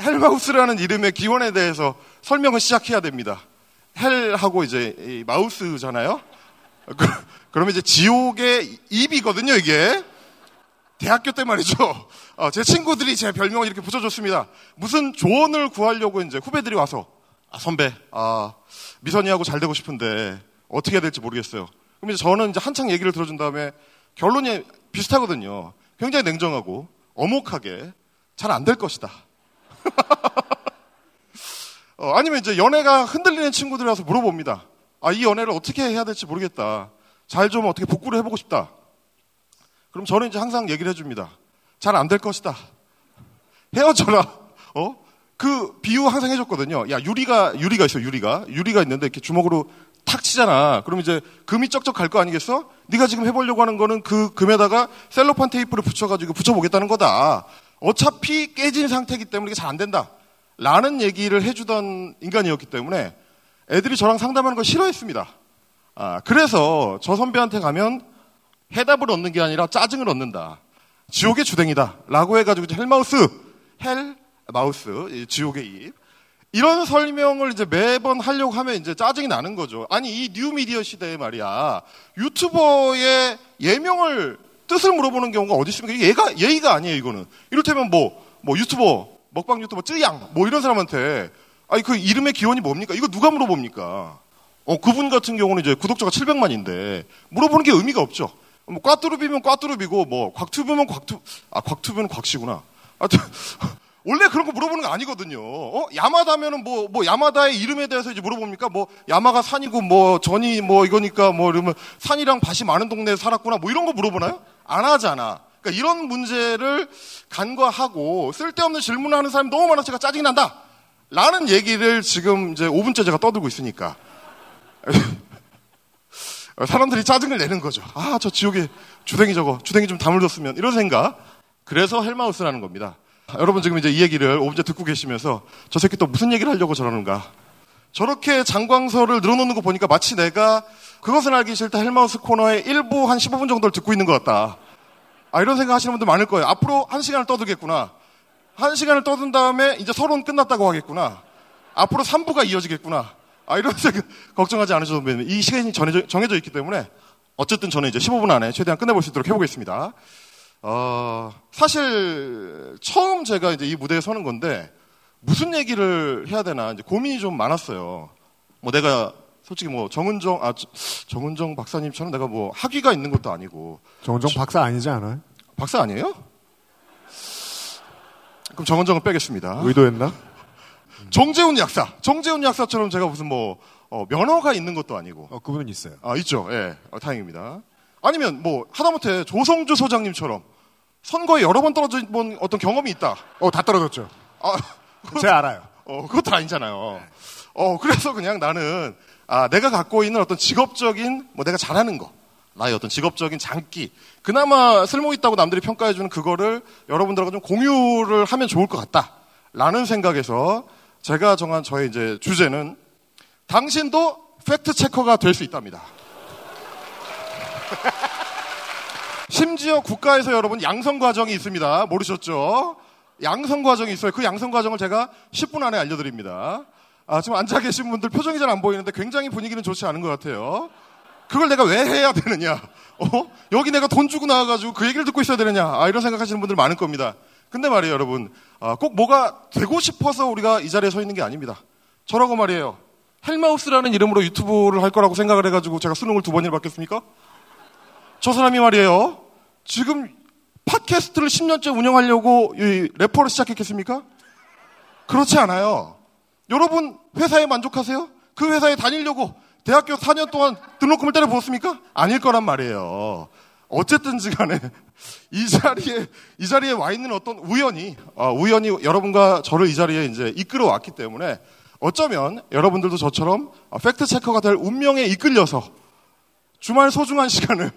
헬마우스라는 이름의 기원에 대해서 설명을 시작해야 됩니다. 헬하고 이제 마우스잖아요. 그, 그러면 이제 지옥의 입이거든요, 이게. 대학교 때 말이죠. 어, 제 친구들이 제 별명을 이렇게 붙여줬습니다. 무슨 조언을 구하려고 이제 후배들이 와서 아, 선배, 아, 미선이하고 잘 되고 싶은데 어떻게 해야 될지 모르겠어요. 그럼 이제 저는 이제 한창 얘기를 들어준 다음에 결론이 비슷하거든요. 굉장히 냉정하고 어목하게 잘 안 될 것이다. 어, 아니면 이제 연애가 흔들리는 친구들이 와서 물어봅니다. 아, 이 연애를 어떻게 해야 될지 모르겠다. 잘 좀 어떻게 복구를 해보고 싶다. 그럼 저는 이제 항상 얘기를 해줍니다. 잘 안 될 것이다. 헤어져라. 어? 그 비유 항상 해줬거든요. 야, 유리가, 유리가 있어, 유리가. 유리가 있는데 이렇게 주먹으로 탁 치잖아. 그럼 이제 금이 쩍쩍 갈 거 아니겠어? 네가 지금 해보려고 하는 거는 그 금에다가 셀로판 테이프를 붙여가지고 붙여보겠다는 거다. 어차피 깨진 상태이기 때문에 이게 잘 안 된다. 라는 얘기를 해주던 인간이었기 때문에 애들이 저랑 상담하는 걸 싫어했습니다. 아, 그래서 저 선배한테 가면 해답을 얻는 게 아니라 짜증을 얻는다. 지옥의 주댕이다. 라고 해가지고 헬마우스, hell, mouth, 지옥의 입. 이런 설명을 이제 매번 하려고 하면 이제 짜증이 나는 거죠. 아니, 이 뉴미디어 시대에 말이야. 유튜버의 예명을 뜻을 물어보는 경우가 어디 있습니까? 예가, 예의가 아니에요, 이거는. 이를테면 뭐, 뭐 유튜버, 먹방 유튜버 쯔양, 뭐 이런 사람한테, 아니, 그 이름의 기원이 뭡니까? 이거 누가 물어봅니까? 어, 그분 같은 경우는 이제 구독자가 700만인데 물어보는 게 의미가 없죠. 뭐 꽈뚜루비면 꽈뚜루비고 뭐 곽튜브면 곽투 아 곽튜브는 곽씨구나. 하여튼 원래 그런 거 물어보는 거 아니거든요. 어? 야마다면은 뭐, 뭐, 야마다의 이름에 대해서 이제 물어봅니까? 뭐, 야마가 산이고, 뭐, 전이 뭐, 이거니까, 뭐, 이러면 산이랑 밭이 많은 동네에 살았구나, 뭐, 이런 거 물어보나요? 안 하잖아. 그러니까 이런 문제를 간과하고, 쓸데없는 질문을 하는 사람이 너무 많아서 제가 짜증이 난다! 라는 얘기를 지금 이제 5분째 제가 떠들고 있으니까. 사람들이 짜증을 내는 거죠. 아, 저 지옥에 주댕이 저거, 주댕이 좀 다물었으면, 이런 생각. 그래서 헬마우스라는 겁니다. 여러분 지금 이제 이 얘기를 5분째 듣고 계시면서 저 새끼 또 무슨 얘기를 하려고 저러는가. 저렇게 장광설을 늘어놓는 거 보니까 마치 내가 그것은 알기 싫다 헬마우스 코너의 일부 한 15분 정도를 듣고 있는 것 같다. 아, 이런 생각 하시는 분들 많을 거예요. 앞으로 한 시간을 떠들겠구나. 한 시간을 떠든 다음에 이제 서론 끝났다고 하겠구나. 앞으로 3부가 이어지겠구나. 아, 이런 생각 걱정하지 않으셔도 됩니다. 이 시간이 정해져, 정해져 있기 때문에 어쨌든 저는 이제 15분 안에 최대한 끝내볼 수 있도록 해보겠습니다. 어, 사실 처음 제가 이제 이 무대에 서는 건데 무슨 얘기를 해야 되나 이제 고민이 좀 많았어요. 뭐 내가 솔직히 뭐 정은정 아 정은정 박사님처럼 내가 뭐 학위가 있는 것도 아니고 정은정 박사 아니지 않아요? 박사 아니에요? 그럼 정은정을 빼겠습니다. 의도했나? 정재훈 약사, 정재훈 약사처럼 제가 무슨 뭐 어, 면허가 있는 것도 아니고. 어, 그분은 있어요. 아 있죠. 예, 어, 다행입니다. 아니면 뭐 하다못해 조성주 소장님처럼 선거에 여러 번 떨어져 본 어떤 경험이 있다. 어, 다 떨어졌죠. 아, 제가 알아요. 어, 그것도 아니잖아요. 어, 그래서 그냥 나는 아, 내가 갖고 있는 어떤 직업적인 뭐 내가 잘하는 거. 나의 어떤 직업적인 장기. 그나마 쓸모 있다고 남들이 평가해 주는 그거를 여러분들하고 좀 공유를 하면 좋을 것 같다. 라는 생각에서 제가 정한 저의 이제 주제는 당신도 팩트 체커가 될 수 있답니다. 심지어 국가에서 여러분 양성 과정이 있습니다. 모르셨죠? 양성 과정이 있어요. 그 양성 과정을 제가 10분 안에 알려드립니다. 아, 지금 앉아 계신 분들 표정이 잘 안 보이는데 굉장히 분위기는 좋지 않은 것 같아요. 그걸 내가 왜 해야 되느냐? 어? 여기 내가 돈 주고 나와가지고 그 얘기를 듣고 있어야 되느냐? 아, 이런 생각하시는 분들 많을 겁니다. 근데 말이에요, 여러분. 아, 꼭 뭐가 되고 싶어서 우리가 이 자리에 서 있는 게 아닙니다. 저라고 말이에요. 헬마우스라는 이름으로 유튜브를 할 거라고 생각을 해가지고 제가 수능을 두 번이나 받겠습니까? 저 사람이 말이에요. 지금 팟캐스트를 10년째 운영하려고 이 래퍼를 시작했겠습니까? 그렇지 않아요. 여러분 회사에 만족하세요? 그 회사에 다니려고 대학교 4년 동안 등록금을 때려 부었습니까? 아닐 거란 말이에요. 어쨌든지 간에 이 자리에 이 자리에 와 있는 어떤 우연이 어, 우연히 여러분과 저를 이 자리에 이제 이끌어 왔기 때문에 어쩌면 여러분들도 저처럼 팩트 체커가 될 운명에 이끌려서 주말 소중한 시간을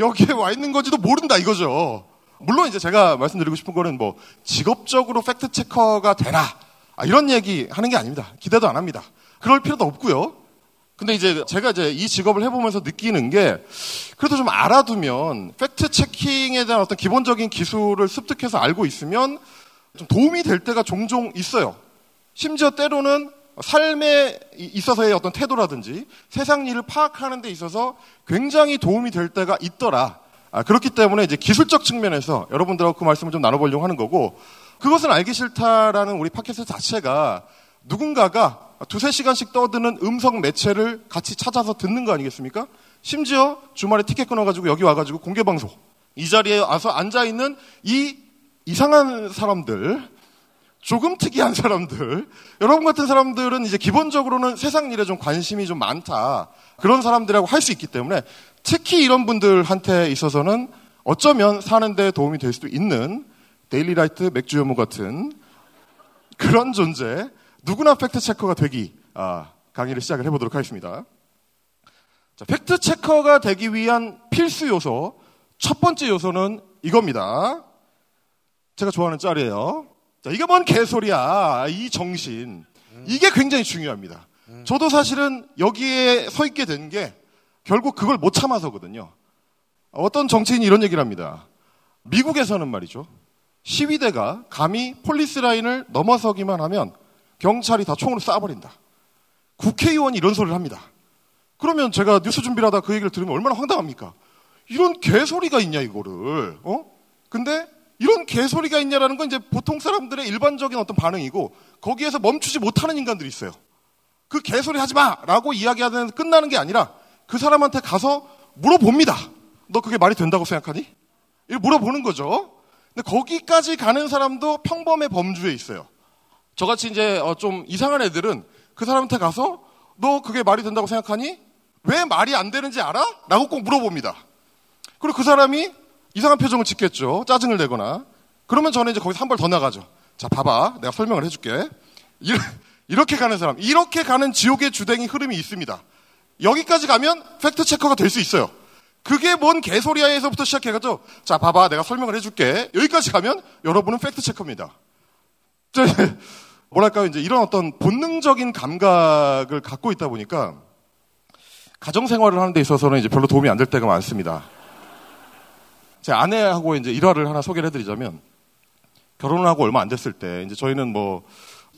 여기에 와 있는 건지도 모른다 이거죠. 물론 이제 제가 말씀드리고 싶은 거는 뭐 직업적으로 fact checker가 되나 아, 이런 얘기 하는 게 아닙니다. 기대도 안 합니다. 그럴 필요도 없고요. 근데 이제 제가 이제 이 직업을 해보면서 느끼는 게 그래도 좀 알아두면 fact checking에 대한 어떤 기본적인 기술을 습득해서 알고 있으면 좀 도움이 될 때가 종종 있어요. 심지어 때로는 삶에 있어서의 어떤 태도라든지 세상 일을 파악하는 데 있어서 굉장히 도움이 될 때가 있더라. 아, 그렇기 때문에 이제 기술적 측면에서 여러분들하고 그 말씀을 좀 나눠보려고 하는 거고 그것은 알기 싫다라는 우리 팟캐스트 자체가 누군가가 두세 시간씩 떠드는 음성 매체를 같이 찾아서 듣는 거 아니겠습니까? 심지어 주말에 티켓 끊어가지고 여기 와가지고 공개방송. 이 자리에 와서 앉아있는 이 이상한 사람들, 조금 특이한 사람들, 여러분 같은 사람들은 이제 기본적으로는 세상 일에 좀 관심이 좀 많다. 그런 사람들하고 할 수 있기 때문에 특히 이런 분들한테 있어서는 어쩌면 사는데 도움이 될 수도 있는 데일리라이트 맥주 연무 같은 그런 존재, 누구나 fact checker가 되기 아, 강의를 시작을 해보도록 하겠습니다. 자, fact checker가 되기 위한 필수 요소 첫 번째 요소는 이겁니다. 제가 좋아하는 짤이에요. 자, 이게 뭔 개소리야. 이 정신. 이게 굉장히 중요합니다. 저도 사실은 여기에 서 있게 된 게 결국 그걸 못 참아서거든요. 어떤 정치인이 이런 얘기를 합니다. 미국에서는 말이죠. 시위대가 감히 폴리스 라인을 넘어서기만 하면 경찰이 다 총으로 쏴버린다. 국회의원이 이런 소리를 합니다. 그러면 제가 뉴스 준비를 하다 그 얘기를 들으면 얼마나 황당합니까? 이런 개소리가 있냐, 이거를. 어? 근데 이런 개소리가 있냐라는 건 이제 보통 사람들의 일반적인 어떤 반응이고 거기에서 멈추지 못하는 인간들이 있어요. 그 개소리 하지 마! 라고 이야기하는 끝나는 게 아니라 그 사람한테 가서 물어봅니다. 너 그게 말이 된다고 생각하니? 이걸 물어보는 거죠. 근데 거기까지 가는 사람도 평범의 범주에 있어요. 저같이 이제 어, 좀 이상한 애들은 그 사람한테 가서 너 그게 말이 된다고 생각하니? 왜 말이 안 되는지 알아? 라고 꼭 물어봅니다. 그리고 그 사람이 이상한 표정을 짓겠죠. 짜증을 내거나. 그러면 저는 이제 거기서 한 발 더 나가죠. 자, 봐봐. 내가 설명을 해줄게. 이렇게 가는 사람. 이렇게 가는 지옥의 주댕이 흐름이 있습니다. 여기까지 가면 fact checker가 될 수 있어요. 그게 뭔 개소리야에서부터 시작해가지고, 자, 봐봐. 내가 설명을 해줄게. 여기까지 가면 여러분은 fact checker입니다. 뭐랄까요. 이제 이런 어떤 본능적인 감각을 갖고 있다 보니까 가정 생활을 하는 데 있어서는 이제 별로 도움이 안 될 때가 많습니다. 제 아내하고 이제 일화를 하나 소개를 해드리자면 결혼을 하고 얼마 안 됐을 때 이제 저희는 뭐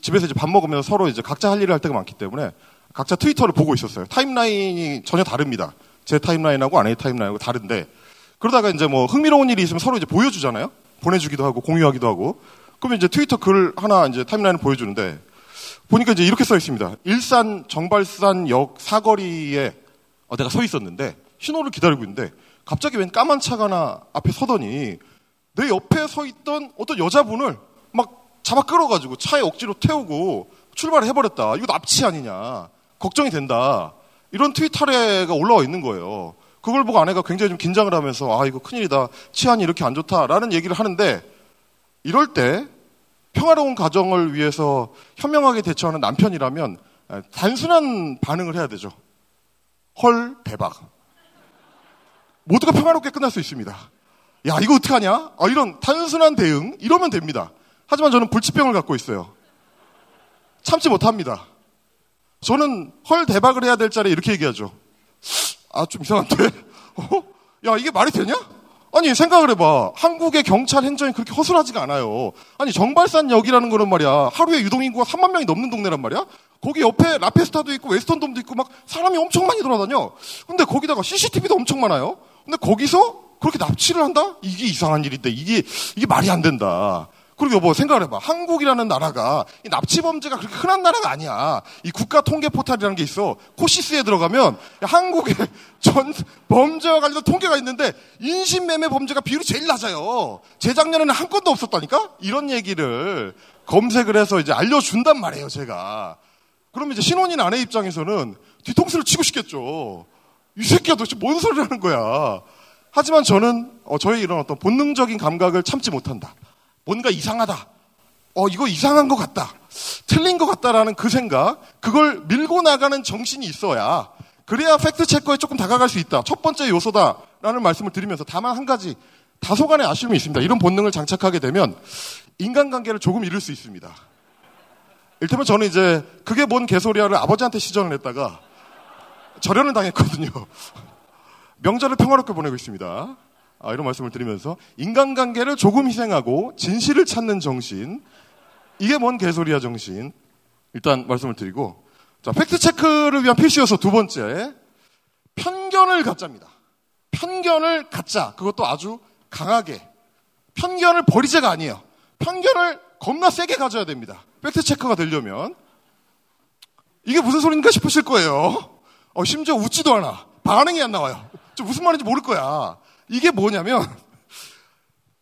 집에서 이제 밥 먹으면서 서로 이제 각자 할 일을 할 때가 많기 때문에 각자 트위터를 보고 있었어요. 타임라인이 전혀 다릅니다. 제 타임라인하고 아내의 타임라인하고 다른데 그러다가 이제 뭐 흥미로운 일이 있으면 서로 이제 보여주잖아요. 보내주기도 하고 공유하기도 하고 그러면 이제 트위터 글 하나 이제 타임라인을 보여주는데 보니까 이제 이렇게 써 있습니다. 일산 정발산역 사거리에 어, 내가 서 있었는데 신호를 기다리고 있는데 갑자기 웬 까만 차가 하나 앞에 서더니 내 옆에 서 있던 어떤 여자분을 막 잡아 끌어가지고 차에 억지로 태우고 출발을 해버렸다. 이거 납치 아니냐. 걱정이 된다. 이런 트위터가 올라와 있는 거예요. 그걸 보고 아내가 굉장히 좀 긴장을 하면서 아, 이거 큰일이다. 치안이 이렇게 안 좋다라는 얘기를 하는데 이럴 때 평화로운 가정을 위해서 현명하게 대처하는 남편이라면 단순한 반응을 해야 되죠. 헐, 대박. 모두가 평화롭게 끝날 수 있습니다. 야, 이거 어떡하냐? 아, 이런 단순한 대응, 이러면 됩니다. 하지만 저는 불치병을 갖고 있어요. 참지 못합니다. 저는 헐 대박을 해야 될 자리에 이렇게 얘기하죠. 아, 좀 이상한데? 어? 야, 이게 말이 되냐? 아니, 생각을 해봐. 한국의 경찰 행정이 그렇게 허술하지가 않아요. 아니, 정발산역이라는 거는 말이야. 하루에 유동인구가 3만 명이 넘는 동네란 말이야? 거기 옆에 라페스타도 있고 웨스턴돔도 있고 막 사람이 엄청 많이 돌아다녀. 근데 거기다가 CCTV도 엄청 많아요. 근데 거기서 그렇게 납치를 한다? 이게 이상한 일인데 이게 이게 말이 안 된다. 그리고 여보 생각을 해봐. 한국이라는 나라가 납치 범죄가 그렇게 흔한 나라가 아니야. 이 국가 통계 포탈이라는 게 있어. 코시스에 들어가면 한국의 전 범죄와 관련된 통계가 있는데 인신매매 범죄가 비율이 제일 낮아요. 재작년에는 한 건도 없었다니까? 이런 얘기를 검색을 해서 이제 알려준단 말이에요, 제가. 그러면 이제 신혼인 아내 입장에서는 뒤통수를 치고 싶겠죠. 이 새끼야 도대체 뭔 소리를 하는 거야. 하지만 저는 어, 저의 이런 어떤 본능적인 감각을 참지 못한다. 뭔가 이상하다. 어, 이거 이상한 것 같다. 틀린 것 같다라는 그 생각, 그걸 밀고 나가는 정신이 있어야 그래야 팩트 체커에 조금 다가갈 수 있다. 첫 번째 요소다라는 말씀을 드리면서 다만 한 가지 다소간의 아쉬움이 있습니다. 이런 본능을 장착하게 되면 인간관계를 조금 잃을 수 있습니다. 일테면 저는 이제 그게 뭔 개소리야를 아버지한테 시전을 했다가 절연을 당했거든요. 명절을 평화롭게 보내고 있습니다. 아, 이런 말씀을 드리면서 인간관계를 조금 희생하고 진실을 찾는 정신 이게 뭔 개소리야 정신 일단 말씀을 드리고 자 팩트 체크를 위한 필수 요소 두 번째 편견을 갖자입니다. 편견을 갖자 그것도 아주 강하게 편견을 버리자가 아니에요. 편견을 겁나 세게 가져야 됩니다. fact checker가 되려면 이게 무슨 소리인가 싶으실 거예요. 어, 심지어 웃지도 않아. 반응이 안 나와요. 무슨 말인지 모를 거야. 이게 뭐냐면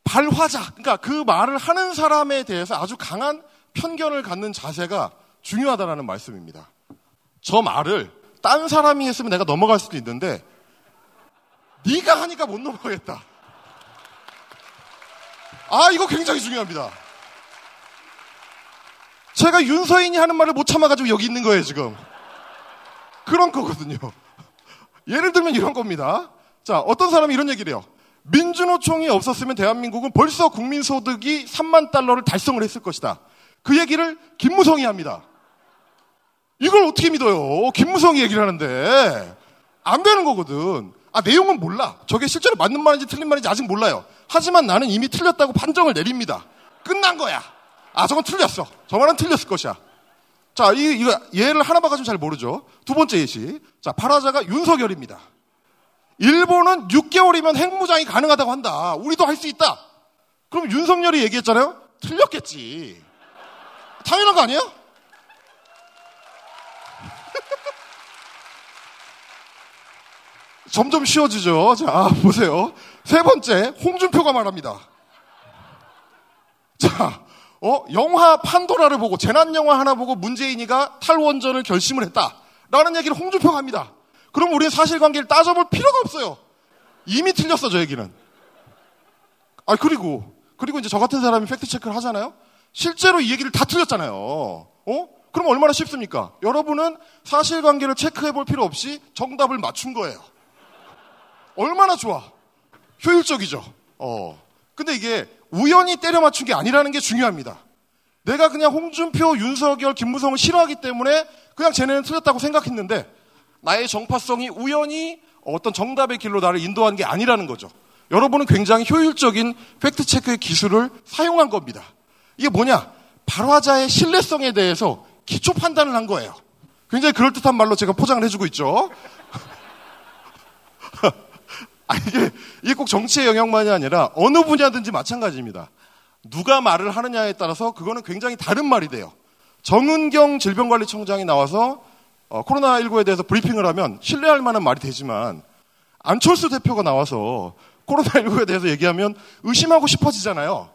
발화자, 그러니까 그 말을 하는 사람에 대해서 아주 강한 편견을 갖는 자세가 중요하다라는 말씀입니다. 저 말을 딴 사람이 했으면 내가 넘어갈 수도 있는데 네가 하니까 못 넘어가겠다. 아, 이거 굉장히 중요합니다. 제가 윤서인이 하는 말을 못 참아가지고 여기 있는 거예요, 지금. 그런 거거든요. 예를 들면 이런 겁니다. 자, 어떤 사람이 이런 얘기를 해요. 민주노총이 없었으면 대한민국은 벌써 국민소득이 3만 달러를 달성을 했을 것이다. 그 얘기를 김무성이 합니다. 이걸 어떻게 믿어요? 김무성이 얘기를 하는데. 안 되는 거거든. 아, 내용은 몰라. 저게 실제로 맞는 말인지 틀린 말인지 아직 몰라요. 하지만 나는 이미 틀렸다고 판정을 내립니다. 끝난 거야. 아, 저건 틀렸어. 저 말은 틀렸을 것이야. 자, 이, 이거 예를 하나 봐가지고 잘 모르죠. 두 번째 예시. 자, 파라자가 윤석열입니다. 일본은 6개월이면 핵무장이 가능하다고 한다. 우리도 할 수 있다. 그럼 윤석열이 얘기했잖아요. 틀렸겠지. 당연한 거 아니에요? 점점 쉬워지죠. 자, 보세요. 세 번째, 홍준표가 말합니다. 자, 어, 영화 판도라를 보고, 재난 영화 하나 보고 문재인이가 탈원전을 결심을 했다. 라는 얘기를 홍준표가 합니다. 그럼 우리는 사실관계를 따져볼 필요가 없어요. 이미 틀렸어, 저 얘기는. 아, 그리고, 그리고 이제 저 같은 사람이 팩트 체크를 하잖아요? 실제로 이 얘기를 다 틀렸잖아요. 어? 그럼 얼마나 쉽습니까? 여러분은 사실관계를 체크해 볼 필요 없이 정답을 맞춘 거예요. 얼마나 좋아. 효율적이죠. 어. 근데 이게 우연히 때려 맞춘 게 아니라는 게 중요합니다. 내가 그냥 홍준표, 윤석열, 김무성을 싫어하기 때문에 그냥 쟤네는 틀렸다고 생각했는데 나의 정파성이 우연히 어떤 정답의 길로 나를 인도한 게 아니라는 거죠. 여러분은 굉장히 효율적인 팩트체크의 기술을 사용한 겁니다. 이게 뭐냐? 발화자의 신뢰성에 대해서 기초 판단을 한 거예요. 굉장히 그럴듯한 말로 제가 포장을 해주고 있죠. 아, 이게, 이게 꼭 정치의 영역만이 아니라 어느 분야든지 마찬가지입니다. 누가 말을 하느냐에 따라서 그거는 굉장히 다른 말이 돼요. 정은경 질병관리청장이 나와서 어, 코로나19에 대해서 브리핑을 하면 신뢰할 만한 말이 되지만 안철수 대표가 나와서 코로나19에 대해서 얘기하면 의심하고 싶어지잖아요.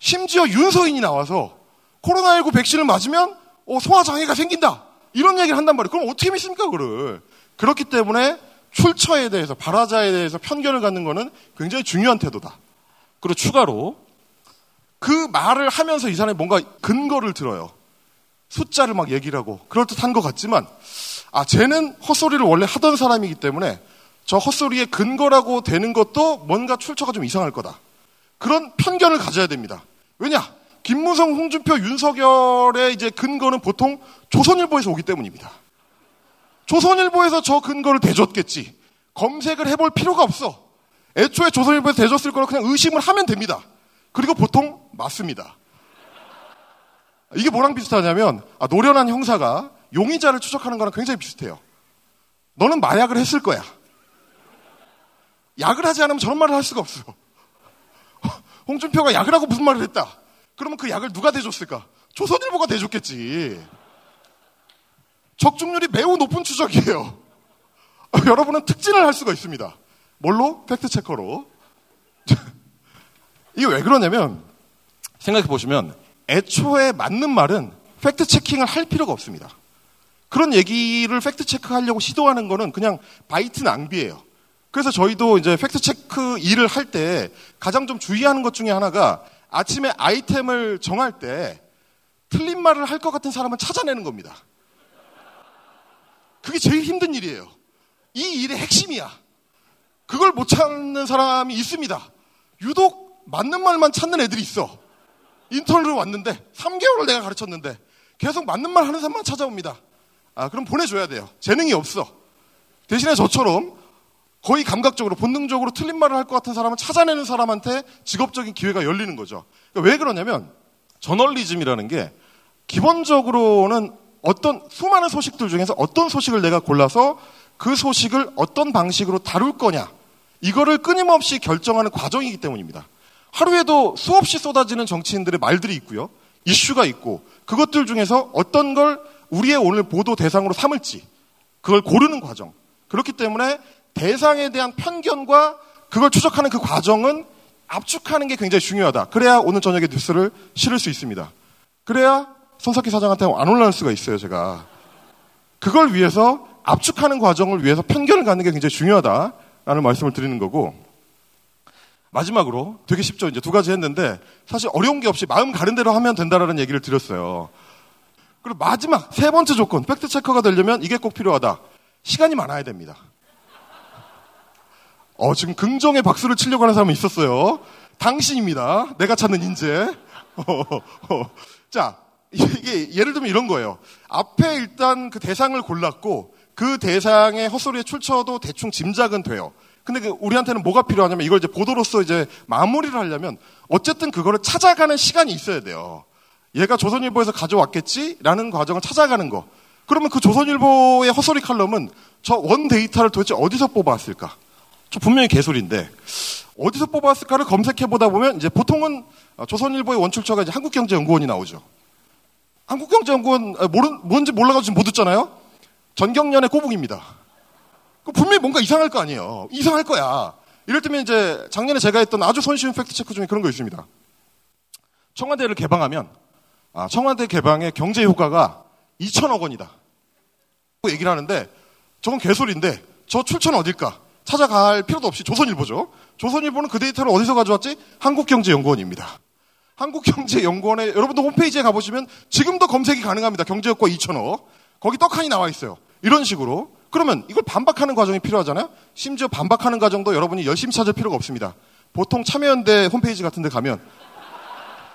심지어 윤서인이 나와서 코로나19 백신을 맞으면 어, 소화장애가 생긴다. 이런 얘기를 한단 말이에요. 그럼 어떻게 믿습니까, 그를? 그렇기 때문에 출처에 대해서, 발화자에 대해서 편견을 갖는 것은 굉장히 중요한 태도다. 그리고 추가로 그 말을 하면서 이 사람이 뭔가 근거를 들어요. 숫자를 막 얘기를 하고 그럴 듯한 것 같지만 아 쟤는 헛소리를 원래 하던 사람이기 때문에 저 헛소리의 근거라고 되는 것도 뭔가 출처가 좀 이상할 거다. 그런 편견을 가져야 됩니다. 왜냐? 김무성, 홍준표, 윤석열의 이제 근거는 보통 조선일보에서 오기 때문입니다. 조선일보에서 저 근거를 대줬겠지. 검색을 해볼 필요가 없어. 애초에 조선일보에서 대줬을 거라 그냥 의심을 하면 됩니다. 그리고 보통 맞습니다. 이게 뭐랑 비슷하냐면 아, 노련한 형사가 용의자를 추적하는 거랑 굉장히 비슷해요. 너는 마약을 했을 거야. 약을 하지 않으면 저런 말을 할 수가 없어. 홍준표가 약을 하고 무슨 말을 했다. 그러면 그 약을 누가 대줬을까? 조선일보가 대줬겠지. 적중률이 매우 높은 추적이에요. 여러분은 특진을 할 수가 있습니다. 뭘로? fact checker로. 이게 왜 그러냐면, 생각해 보시면, 애초에 맞는 말은 fact checking을 할 필요가 없습니다. 그런 얘기를 팩트체크 하려고 시도하는 거는 그냥 바이트 낭비예요. 그래서 저희도 이제 팩트체크 일을 할 때 가장 좀 주의하는 것 중에 하나가 아침에 아이템을 정할 때 틀린 말을 할 것 같은 사람은 찾아내는 겁니다. 그게 제일 힘든 일이에요. 이 일의 핵심이야. 그걸 못 찾는 사람이 있습니다. 유독 맞는 말만 찾는 애들이 있어. 인턴으로 왔는데 3개월을 내가 가르쳤는데 계속 맞는 말 하는 사람만 찾아옵니다. 아, 그럼 보내줘야 돼요. 재능이 없어. 대신에 저처럼 거의 감각적으로 본능적으로 틀린 말을 할 것 같은 사람을 찾아내는 사람한테 직업적인 기회가 열리는 거죠. 그러니까 왜 그러냐면 저널리즘이라는 게 기본적으로는 어떤 수많은 소식들 중에서 어떤 소식을 내가 골라서 그 소식을 어떤 방식으로 다룰 거냐 이거를 끊임없이 결정하는 과정이기 때문입니다. 하루에도 수없이 쏟아지는 정치인들의 말들이 있고요. 이슈가 있고 그것들 중에서 어떤 걸 우리의 오늘 보도 대상으로 삼을지 그걸 고르는 과정. 그렇기 때문에 대상에 대한 편견과 그걸 추적하는 그 과정은 압축하는 게 굉장히 중요하다. 그래야 오늘 저녁에 뉴스를 실을 수 있습니다. 그래야 손석희 사장한테 안 올라올 수가 있어요, 제가. 그걸 위해서 압축하는 과정을 위해서 편견을 갖는 게 굉장히 중요하다라는 말씀을 드리는 거고 마지막으로 되게 쉽죠. 이제 두 가지 했는데 사실 어려운 게 없이 마음 가는 대로 하면 된다라는 얘기를 드렸어요. 그리고 마지막 세 번째 조건 팩트 체커가 되려면 이게 꼭 필요하다. 시간이 많아야 됩니다. 어, 지금 긍정의 박수를 치려고 하는 사람이 있었어요. 당신입니다. 내가 찾는 인재. 자, 이게 예를 들면 이런 거예요. 앞에 일단 그 대상을 골랐고 그 대상의 헛소리의 출처도 대충 짐작은 돼요. 근데 그 우리한테는 뭐가 필요하냐면 이걸 이제 보도로서 이제 마무리를 하려면 어쨌든 그거를 찾아가는 시간이 있어야 돼요. 얘가 조선일보에서 가져왔겠지라는 과정을 찾아가는 거. 그러면 그 조선일보의 헛소리 칼럼은 저 원 데이터를 도대체 어디서 뽑아왔을까? 저 분명히 개소리인데 어디서 뽑았을까를 검색해 보다 보면 이제 보통은 조선일보의 원출처가 이제 한국경제연구원이 나오죠. 한국경제연구원 모르 뭔지 몰라가지고 못 듣잖아요. 전경련의 꼬북입니다. 그 분명히 뭔가 이상할 거 아니에요. 이상할 거야. 이럴 때면 이제 작년에 제가 했던 아주 손쉬운 팩트체크 중에 그런 거 있습니다. 청와대를 개방하면 아, 청와대 개방의 경제 효과가 2천억 원이다. 그 얘기를 하는데 저건 개소리인데 저 출처는 어딜까? 찾아갈 필요도 없이 조선일보죠. 조선일보는 그 데이터를 어디서 가져왔지? 한국경제연구원입니다. 한국경제연구원에 여러분도 홈페이지에 가보시면 지금도 검색이 가능합니다. 경제효과 2천억. 거기 떡하니 나와 있어요. 이런 식으로. 그러면 이걸 반박하는 과정이 필요하잖아요. 심지어 반박하는 과정도 여러분이 열심히 찾을 필요가 없습니다. 보통 참여연대 홈페이지 같은 데 가면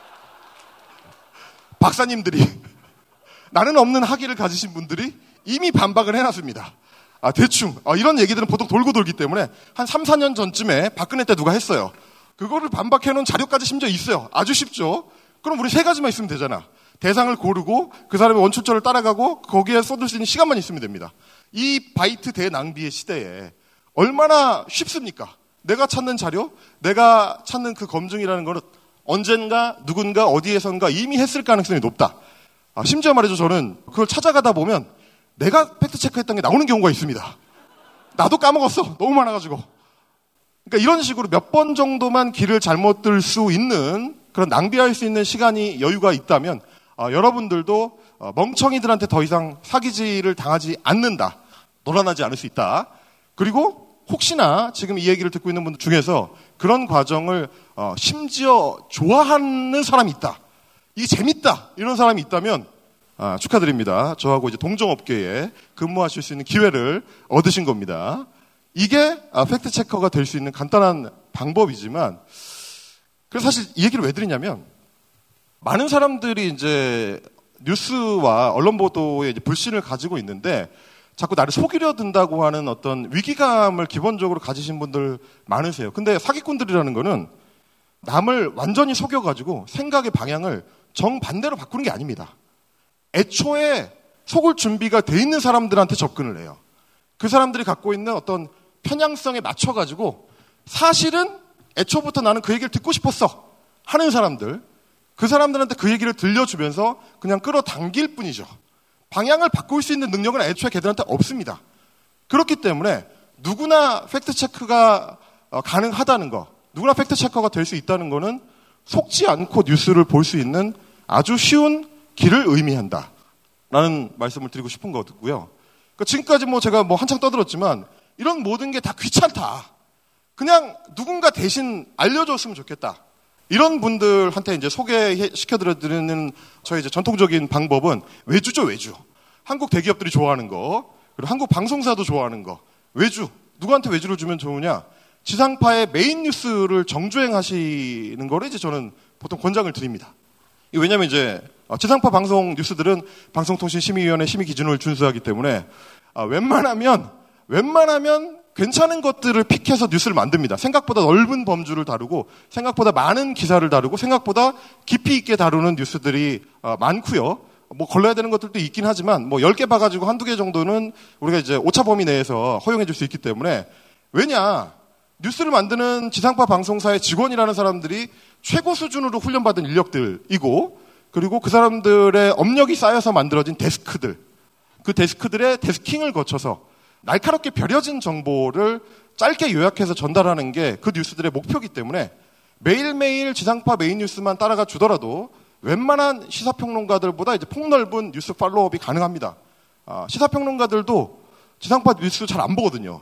박사님들이 나는 없는 학위를 가지신 분들이 이미 반박을 해놨습니다. 아, 대충. 아, 이런 얘기들은 보통 돌고 돌기 때문에 한 3, 4년 전쯤에 박근혜 때 누가 했어요. 그거를 반박해 놓은 자료까지 심지어 있어요. 아주 쉽죠? 그럼 우리 세 가지만 있으면 되잖아. 대상을 고르고 그 사람의 원출처를 따라가고 거기에 쏟을 수 있는 시간만 있으면 됩니다. 이 바이트 대낭비의 시대에 얼마나 쉽습니까? 내가 찾는 자료, 내가 찾는 그 검증이라는 거는 언젠가 누군가 어디에선가 이미 했을 가능성이 높다. 아, 심지어 말이죠. 저는 그걸 찾아가다 보면 내가 팩트 체크했던 게 나오는 경우가 있습니다. 나도 까먹었어. 너무 많아가지고. 그러니까 이런 식으로 몇 번 정도만 길을 잘못 들 수 있는 그런 낭비할 수 있는 시간이 여유가 있다면 어, 여러분들도 어, 멍청이들한테 더 이상 사기질을 당하지 않는다. 놀아나지 않을 수 있다. 그리고 혹시나 지금 이 얘기를 듣고 있는 분들 중에서 그런 과정을 어, 심지어 좋아하는 사람이 있다. 이게 재밌다. 이런 사람이 있다면 아, 축하드립니다. 저하고 이제 동종업계에 근무하실 수 있는 기회를 얻으신 겁니다. 이게 아, 팩트 체커가 될 수 있는 간단한 방법이지만 그래서 사실 이 얘기를 왜 드리냐면 많은 사람들이 이제 뉴스와 언론 보도에 불신을 가지고 있는데 자꾸 나를 속이려 든다고 하는 어떤 위기감을 기본적으로 가지신 분들 많으세요. 근데 사기꾼들이라는 거는 남을 완전히 속여가지고 생각의 방향을 정반대로 바꾸는 게 아닙니다. 애초에 속을 준비가 돼 있는 사람들한테 접근을 해요. 그 사람들이 갖고 있는 어떤 편향성에 맞춰가지고 사실은 애초부터 나는 그 얘기를 듣고 싶었어 하는 사람들 그 사람들한테 그 얘기를 들려주면서 그냥 끌어당길 뿐이죠. 방향을 바꿀 수 있는 능력은 애초에 걔들한테 없습니다. 그렇기 때문에 누구나 팩트 체크가 어, 가능하다는 거, 누구나 fact checker가 될 수 있다는 거는 속지 않고 뉴스를 볼 수 있는 아주 쉬운 길을 의미한다. 라는 말씀을 드리고 싶은 거고요. 그러니까 지금까지 뭐 제가 뭐 한창 떠들었지만 이런 모든 게 다 귀찮다. 그냥 누군가 대신 알려줬으면 좋겠다. 이런 분들한테 이제 소개시켜드리는 저희 이제 전통적인 방법은 외주죠, 외주. 한국 대기업들이 좋아하는 거, 그리고 한국 방송사도 좋아하는 거. 외주. 누구한테 외주를 주면 좋으냐? 지상파의 메인 뉴스를 정주행하시는 거를 이제 저는 보통 권장을 드립니다. 왜냐면 이제 어, 지상파 방송 뉴스들은 방송통신심의위원회 심의 기준을 준수하기 때문에 아, 웬만하면 웬만하면 괜찮은 것들을 픽해서 뉴스를 만듭니다. 생각보다 넓은 범주를 다루고 생각보다 많은 기사를 다루고 생각보다 깊이 있게 다루는 뉴스들이 어, 많고요. 뭐 걸러야 되는 것들도 있긴 하지만 뭐 10개 봐가지고 한두 개 정도는 우리가 이제 오차 범위 내에서 허용해 줄 수 있기 때문에 왜냐 뉴스를 만드는 지상파 방송사의 직원이라는 사람들이 최고 수준으로 훈련받은 인력들이고 그리고 그 사람들의 업력이 쌓여서 만들어진 데스크들 그 데스크들의 desking을 거쳐서 날카롭게 벼려진 정보를 짧게 요약해서 전달하는 게 그 뉴스들의 목표이기 때문에 매일매일 지상파 메인 뉴스만 따라가 주더라도 웬만한 시사평론가들보다 이제 폭넓은 뉴스 follow-up이 가능합니다. 아, 시사평론가들도 지상파 뉴스 잘 안 보거든요.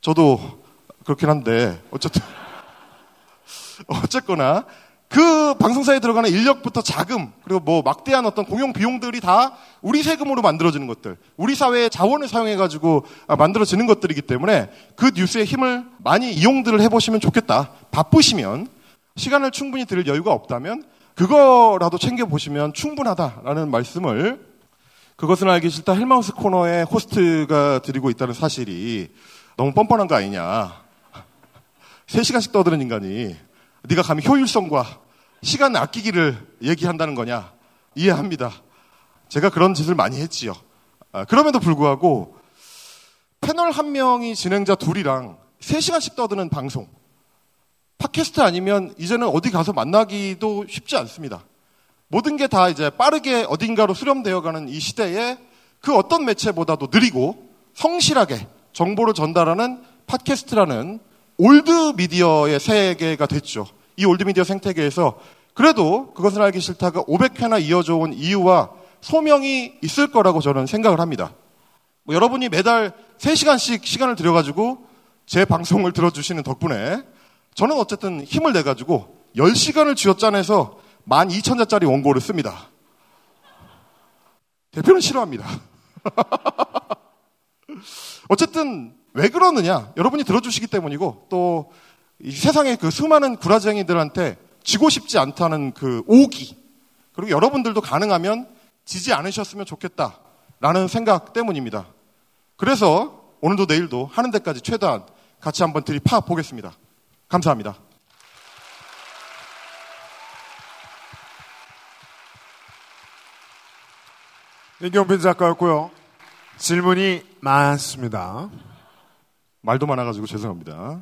저도 그렇긴 한데 어쨌든 어쨌거나 그 방송사에 들어가는 인력부터 자금 그리고 뭐 막대한 어떤 공용 비용들이 다 우리 세금으로 만들어지는 것들, 우리 사회의 자원을 사용해 가지고 아, 만들어지는 것들이기 때문에 그 뉴스의 힘을 많이 이용들을 해보시면 좋겠다. 바쁘시면 시간을 충분히 들을 여유가 없다면 그거라도 챙겨 보시면 충분하다라는 말씀을 그것은 알기 싫다 헬마우스 코너의 호스트가 드리고 있다는 사실이 너무 뻔뻔한 거 아니냐. 3시간씩 떠드는 인간이 네가 감히 효율성과 시간 아끼기를 얘기한다는 거냐? 이해합니다. 제가 그런 짓을 많이 했지요. 아, 그럼에도 불구하고 패널 한 명이 진행자 둘이랑 3시간씩 떠드는 방송. 팟캐스트 아니면 이제는 어디 가서 만나기도 쉽지 않습니다. 모든 게 다 이제 빠르게 어딘가로 수렴되어 가는 이 시대에 그 어떤 매체보다도 느리고 성실하게 정보를 전달하는 팟캐스트라는 old media의 세계가 됐죠. 이 old media 생태계에서 그래도 그것을 알기 싫다가 500회나 이어져 온 이유와 소명이 있을 거라고 저는 생각을 합니다. 뭐 여러분이 매달 3시간씩 시간을 들여가지고 제 방송을 들어주시는 덕분에 저는 어쨌든 힘을 내가지고 10시간을 쥐어짜내서 12,000자짜리 원고를 씁니다. 대표는 싫어합니다. 어쨌든 왜 그러느냐? 여러분이 들어주시기 때문이고 또 세상의 그 수많은 구라쟁이들한테 지고 싶지 않다는 그 오기 그리고 여러분들도 가능하면 지지 않으셨으면 좋겠다라는 생각 때문입니다. 그래서 오늘도 내일도 하는 데까지 최대한 같이 한번 들이파 보겠습니다. 감사합니다. 이경빈 작가였고요. 질문이 많습니다. 말도 많아가지고 죄송합니다.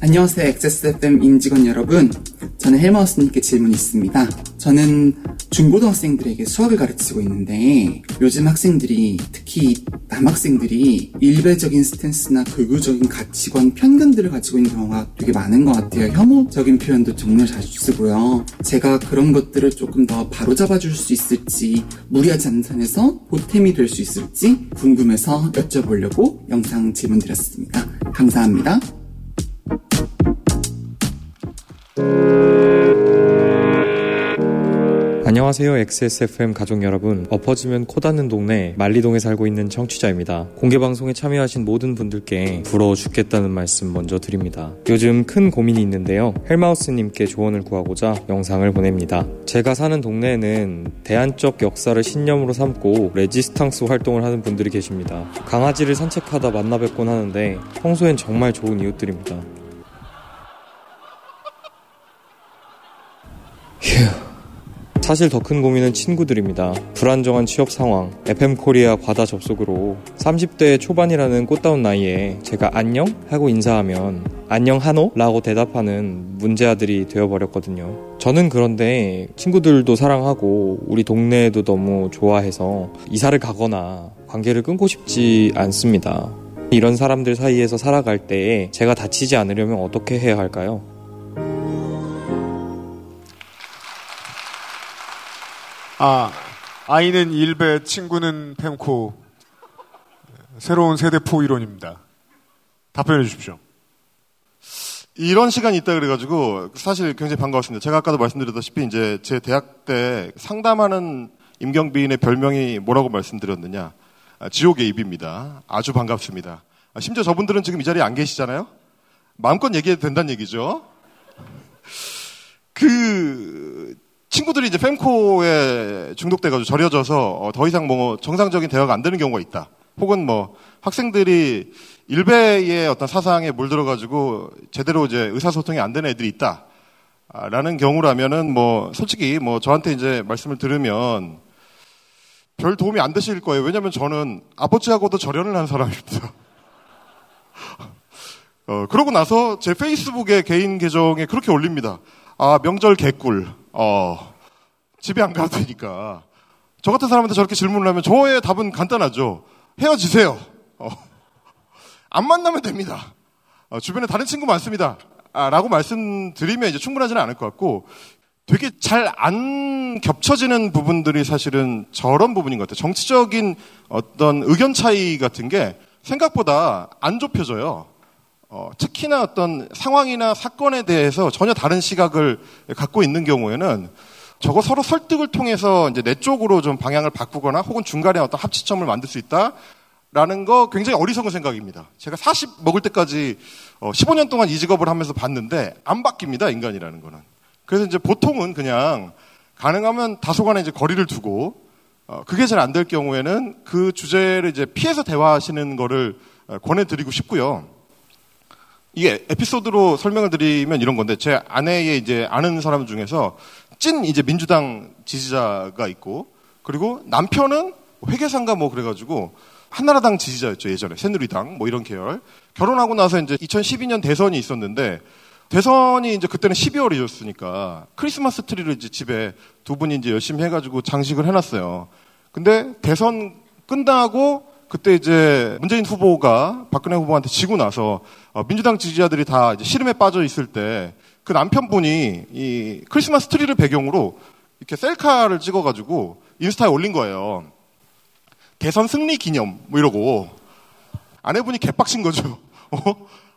안녕하세요. XSFM 임직원 여러분. 저는 헬마우스님께 질문이 있습니다. 저는 중고등학생들에게 수학을 가르치고 있는데 요즘 학생들이 특히 남학생들이 일배적인 스탠스나 극우적인 가치관, 편견들을 가지고 있는 경우가 되게 많은 것 같아요. 혐오적인 표현도 정말 자주 쓰고요. 제가 그런 것들을 조금 더 바로잡아 줄 수 있을지 무리하지 않는 선에서 보탬이 될 수 있을지 궁금해서 여쭤보려고 영상 질문 드렸습니다. 감사합니다. 안녕하세요. XSFM 가족 여러분. 엎어지면 코 닿는 동네 말리동에 살고 있는 청취자입니다. 공개 방송에 참여하신 모든 분들께 부러워 죽겠다는 말씀 먼저 드립니다. 요즘 큰 고민이 있는데요. 헬마우스님께 조언을 구하고자 영상을 보냅니다. 제가 사는 동네에는 대안적 역사를 신념으로 삼고 레지스탕스 활동을 하는 분들이 계십니다. 강아지를 산책하다 만나 뵙곤 하는데 평소엔 정말 좋은 이웃들입니다. 휴. 사실 더 큰 고민은 친구들입니다. 불안정한 취업 상황, FM 코리아 과다 접속으로 30대 초반이라는 꽃다운 나이에 제가 안녕? 하고 인사하면 안녕 하노? 라고 대답하는 문제아들이 되어버렸거든요. 저는 그런데 친구들도 사랑하고 우리 동네에도 너무 좋아해서 이사를 가거나 관계를 끊고 싶지 않습니다. 이런 사람들 사이에서 살아갈 때에 제가 다치지 않으려면 어떻게 해야 할까요? 아, 아이는 일배, 친구는 펜코. 새로운 세대포 이론입니다. 답변해 주십시오. 이런 시간이 있다 그래가지고 사실 굉장히 반가웠습니다. 제가 아까도 말씀드렸다시피 이제 제 대학 때 상담하는 임경빈의 별명이 뭐라고 말씀드렸느냐. 아, 지옥의 입입니다. 아주 반갑습니다. 아, 심지어 저분들은 지금 이 자리에 안 계시잖아요? 마음껏 얘기해도 된다는 얘기죠. 그, 친구들이 이제 fem코에 중독돼가지고 절여져서 어, 더 이상 뭐 정상적인 대화가 안 되는 경우가 있다. 혹은 뭐 학생들이 일베의 어떤 사상에 물들어가지고 제대로 이제 의사소통이 안 되는 애들이 있다. 아, 라는 경우라면은 뭐 솔직히 뭐 저한테 이제 말씀을 들으면 별 도움이 안 되실 거예요. 왜냐면 저는 아버지하고도 절연을 한 사람입니다. 어, 그러고 나서 제 페이스북에 개인 계정에 그렇게 올립니다. 아, 명절 개꿀. 어, 집에 안 가도 되니까. 저 같은 사람한테 저렇게 질문을 하면 저의 답은 간단하죠. 헤어지세요. 어, 안 만나면 됩니다. 어, 주변에 다른 친구 많습니다. 아, 라고 말씀드리면 이제 충분하지는 않을 것 같고 되게 잘 안 겹쳐지는 부분들이 사실은 저런 부분인 것 같아요. 정치적인 어떤 의견 차이 같은 게 생각보다 안 좁혀져요. 어, 특히나 어떤 상황이나 사건에 대해서 전혀 다른 시각을 갖고 있는 경우에는 저거 서로 설득을 통해서 이제 내 쪽으로 좀 방향을 바꾸거나 혹은 중간에 어떤 합치점을 만들 수 있다. 라는 거 굉장히 어리석은 생각입니다. 제가 40 먹을 때까지 어, 15년 동안 이 직업을 하면서 봤는데 안 바뀝니다, 인간이라는 거는. 그래서 이제 보통은 그냥 가능하면 다소간에 이제 거리를 두고 어, 그게 잘 안 될 경우에는 그 주제를 이제 피해서 대화하시는 거를 어, 권해드리고 싶고요. 이게 에피소드로 설명을 드리면 이런 건데 제 아내의 이제 아는 사람 중에서 찐 이제 민주당 지지자가 있고 그리고 남편은 회계상가 뭐 그래가지고 한나라당 지지자였죠 예전에 새누리당 뭐 이런 계열 결혼하고 나서 이제 2012년 대선이 있었는데 대선이 이제 그때는 12월이었으니까 크리스마스 트리를 이제 집에 두 분이 이제 열심히 해가지고 장식을 해놨어요. 근데 대선 끝나고 그때 이제 문재인 후보가 박근혜 후보한테 지고 나서 어, 민주당 지지자들이 다 이제 시름에 빠져 있을 때 그 남편분이 이 크리스마스 트리를 배경으로 이렇게 셀카를 찍어가지고 인스타에 올린 거예요. 대선 승리 기념 뭐 이러고 아내분이 개빡친 거죠. 어?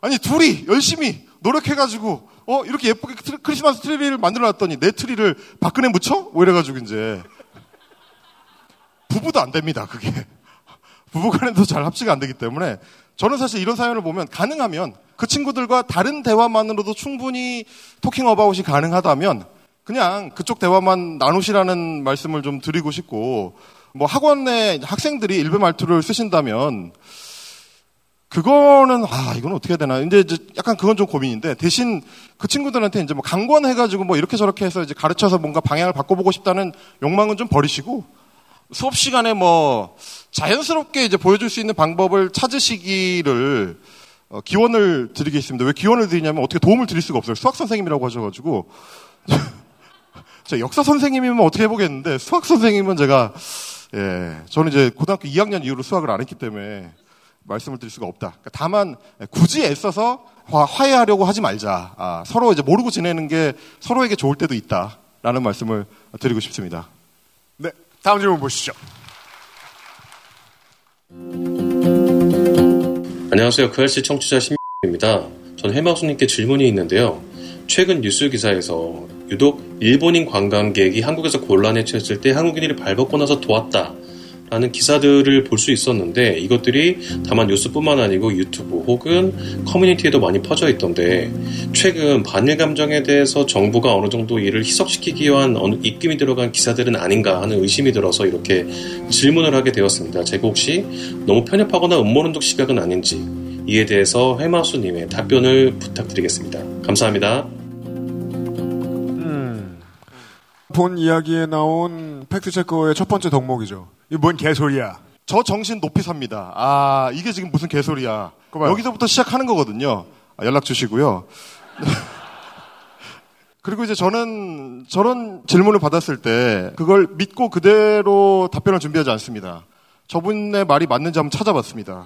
아니 둘이 열심히 노력해가지고 어 이렇게 예쁘게 트리- 크리스마스 트리를 만들어놨더니 내 트리를 박근혜 묻혀? 뭐 이래가지고 이제 부부도 안 됩니다. 그게 부부간에도 잘 합치가 안 되기 때문에 저는 사실 이런 사연을 보면 가능하면 그 친구들과 다른 대화만으로도 충분히 토킹 어바웃이 가능하다면 그냥 그쪽 대화만 나누시라는 말씀을 좀 드리고 싶고 뭐 학원 내 학생들이 일베 말투를 쓰신다면 그거는 아 이건 어떻게 해야 되나. 이제 약간 그건 좀 고민인데 대신 그 친구들한테 이제 뭐 강권해가지고 뭐 이렇게 저렇게 해서 이제 가르쳐서 뭔가 방향을 바꿔보고 싶다는 욕망은 좀 버리시고 수업 시간에 뭐 자연스럽게 이제 보여줄 수 있는 방법을 찾으시기를 어, 기원을 드리겠습니다. 왜 기원을 드리냐면 어떻게 도움을 드릴 수가 없어요. 수학 선생님이라고 하셔가지고 저 역사 선생님이면 어떻게 해보겠는데 수학 선생님은 제가 예 저는 이제 고등학교 2학년 이후로 수학을 안 했기 때문에 말씀을 드릴 수가 없다. 그러니까 다만 굳이 애써서 화, 화해하려고 하지 말자. 아, 서로 이제 모르고 지내는 게 서로에게 좋을 때도 있다라는 말씀을 드리고 싶습니다. 네, 다음 질문 보시죠. 안녕하세요. 그알씨 청취자 신입니다. 전 해마우스님께 질문이 있는데요. 최근 뉴스 기사에서 유독 일본인 관광객이 한국에서 곤란에 처했을 때 한국인이 발벗고 나서 도왔다. 라는 기사들을 볼 수 있었는데 이것들이 다만 뉴스뿐만 아니고 유튜브 혹은 커뮤니티에도 많이 퍼져 있던데 최근 반일 감정에 대해서 정부가 어느 정도 이를 희석시키기 위한 어느 입김이 들어간 기사들은 아닌가 하는 의심이 들어서 이렇게 질문을 하게 되었습니다. 제가 혹시 너무 편협하거나 음모론적 시각은 아닌지 이에 대해서 해마수님의 답변을 부탁드리겠습니다. 감사합니다. 본 이야기에 나온 팩트체커의 첫 번째 덕목이죠. 이게 뭔 개소리야. 저 정신 높이 삽니다. 아, 이게 지금 무슨 개소리야. 봐요. 여기서부터 시작하는 거거든요. 아, 연락 주시고요. 그리고 이제 저는 저런 질문을 받았을 때 그걸 믿고 그대로 답변을 준비하지 않습니다. 저분의 말이 맞는지 한번 찾아봤습니다.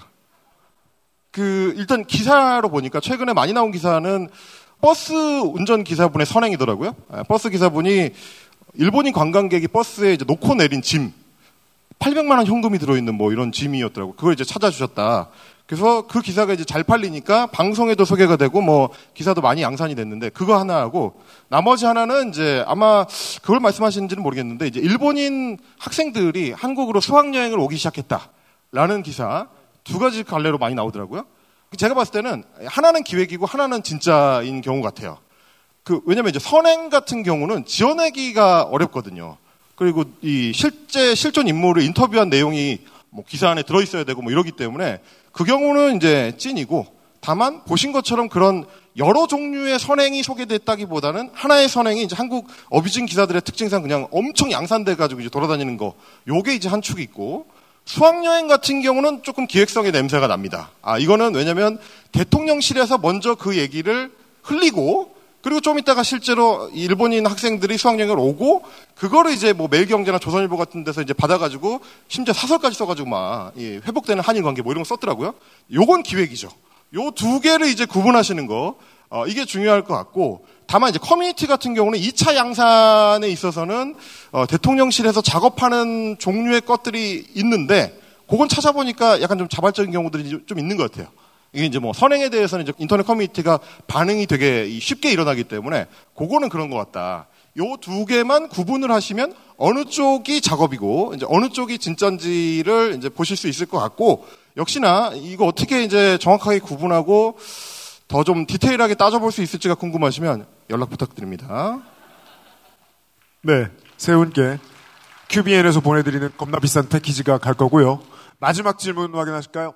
그 일단 기사로 보니까 최근에 많이 나온 기사는 버스 운전 기사분의 선행이더라고요. 아, 버스 기사분이 일본인 관광객이 버스에 이제 놓고 내린 짐 800만 원 현금이 들어있는 뭐 이런 짐이었더라고. 그걸 이제 찾아주셨다. 그래서 그 기사가 이제 잘 팔리니까 방송에도 소개가 되고 뭐 기사도 많이 양산이 됐는데 그거 하나 하고 나머지 하나는 이제 아마 그걸 말씀하시는지는 모르겠는데 이제 일본인 학생들이 한국으로 수학여행을 오기 시작했다라는 기사 두 가지 갈래로 많이 나오더라고요. 제가 봤을 때는 하나는 기획이고 하나는 진짜인 경우 같아요. 그 왜냐면 이제 선행 같은 경우는 지어내기가 어렵거든요. 그리고 이 실제 실존 인물을 인터뷰한 내용이 뭐 기사 안에 들어 있어야 되고 뭐 이러기 때문에 그 경우는 이제 찐이고 다만 보신 것처럼 그런 여러 종류의 선행이 소개됐다기보다는 하나의 선행이 이제 한국 어뷰징 기사들의 특징상 그냥 엄청 양산돼 가지고 이제 돌아다니는 거 요게 이제 한 축이 있고 수학여행 같은 경우는 조금 기획성의 냄새가 납니다. 아, 이거는 왜냐면 대통령실에서 먼저 그 얘기를 흘리고 그리고 좀 있다가 실제로 일본인 학생들이 수학여행을 오고 그거를 이제 뭐 매일경제나 조선일보 같은 데서 이제 받아가지고 심지어 사설까지 써가지고 막이 회복되는 한일 관계 뭐 이런 거 썼더라고요. 요건 기획이죠. 요 두 개를 이제 구분하시는 거 어, 이게 중요할 것 같고 다만 이제 커뮤니티 같은 경우는 2차 양산에 있어서는 어, 대통령실에서 작업하는 종류의 것들이 있는데 그건 찾아보니까 약간 좀 자발적인 경우들이 좀 있는 것 같아요. 이게 이제 뭐 선행에 대해서는 이제 인터넷 커뮤니티가 반응이 되게 쉽게 일어나기 때문에 그거는 그런 것 같다. 요 두 개만 구분을 하시면 어느 쪽이 작업이고 이제 어느 쪽이 진짜인지를 이제 보실 수 있을 것 같고 역시나 이거 어떻게 이제 정확하게 구분하고 더 좀 디테일하게 따져볼 수 있을지가 궁금하시면 연락 부탁드립니다. 네, 세 분께 QBN에서 보내드리는 겁나 비싼 패키지가 갈 거고요. 마지막 질문 확인하실까요?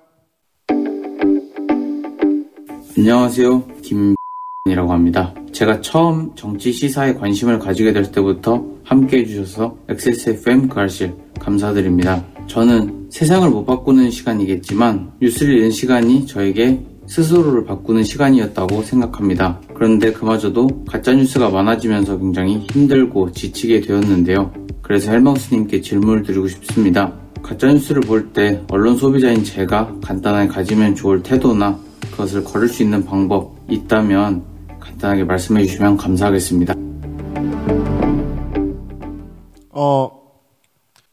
안녕하세요. 김이라고 합니다. 제가 처음 정치 시사에 관심을 가지게 될 때부터 함께 해주셔서 XSFM 그알실 감사드립니다. 저는 세상을 못 바꾸는 시간이겠지만 뉴스를 읽는 시간이 저에게 스스로를 바꾸는 시간이었다고 생각합니다. 그런데 그마저도 가짜뉴스가 많아지면서 굉장히 힘들고 지치게 되었는데요. 그래서 헬마우스님께 질문을 드리고 싶습니다. 가짜뉴스를 볼 때 언론 소비자인 제가 간단하게 가지면 좋을 태도나 그것을 걸을 수 있는 방법 있다면 간단하게 말씀해 주시면 감사하겠습니다. 어,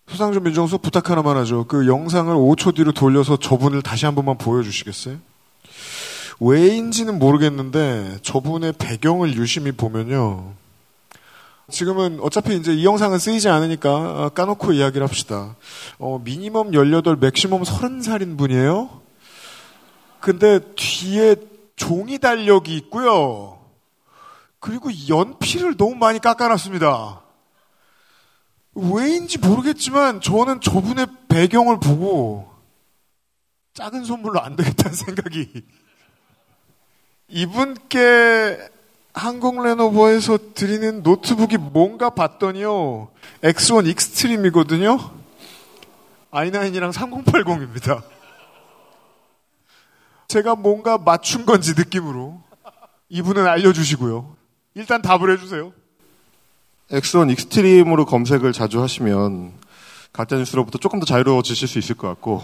소상준 민정수 부탁 하나만 하죠. 그 영상을 5초 뒤로 돌려서 저분을 다시 한 번만 보여주시겠어요? 왜인지는 모르겠는데 저분의 배경을 유심히 보면요. 지금은 어차피 이제 이 영상은 쓰이지 않으니까 어, 까놓고 이야기를 합시다. 어, 미니멈 18, 맥시멈 30살인 분이에요. 근데 뒤에 종이 달력이 있고요. 그리고 연필을 너무 많이 깎아놨습니다. 왜인지 모르겠지만 저는 저분의 배경을 보고 작은 선물로 안 되겠다는 생각이 이분께 한국 레노버에서 드리는 노트북이 뭔가 봤더니요 X1 Extreme이거든요 i9이랑 3080입니다 제가 뭔가 맞춘 건지 느낌으로 이분은 알려주시고요 일단 답을 해주세요 X1 Extreme으로 검색을 자주 하시면 가짜뉴스로부터 조금 더 자유로워지실 수 있을 것 같고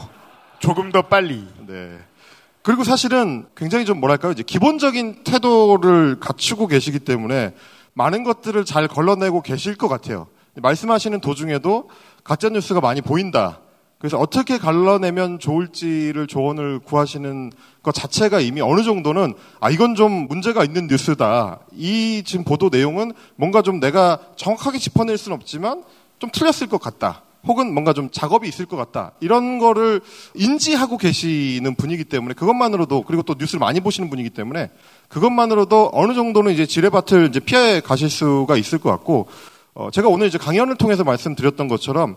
조금 더 빨리. 네. 그리고 사실은 굉장히 좀 뭐랄까요 이제 기본적인 태도를 갖추고 계시기 때문에 많은 것들을 잘 걸러내고 계실 것 같아요. 말씀하시는 도중에도 가짜뉴스가 많이 보인다. 그래서 어떻게 갈라내면 좋을지를 조언을 구하시는 것 자체가 이미 어느 정도는 아 이건 좀 문제가 있는 뉴스다. 이 지금 보도 내용은 뭔가 좀 내가 정확하게 짚어낼 수는 없지만 좀 틀렸을 것 같다. 혹은 뭔가 좀 작업이 있을 것 같다. 이런 거를 인지하고 계시는 분이기 때문에 그것만으로도 그리고 또 뉴스를 많이 보시는 분이기 때문에 그것만으로도 어느 정도는 이제 지뢰밭을 이제 피해 가실 수가 있을 것 같고 어 제가 오늘 이제 강연을 통해서 말씀드렸던 것처럼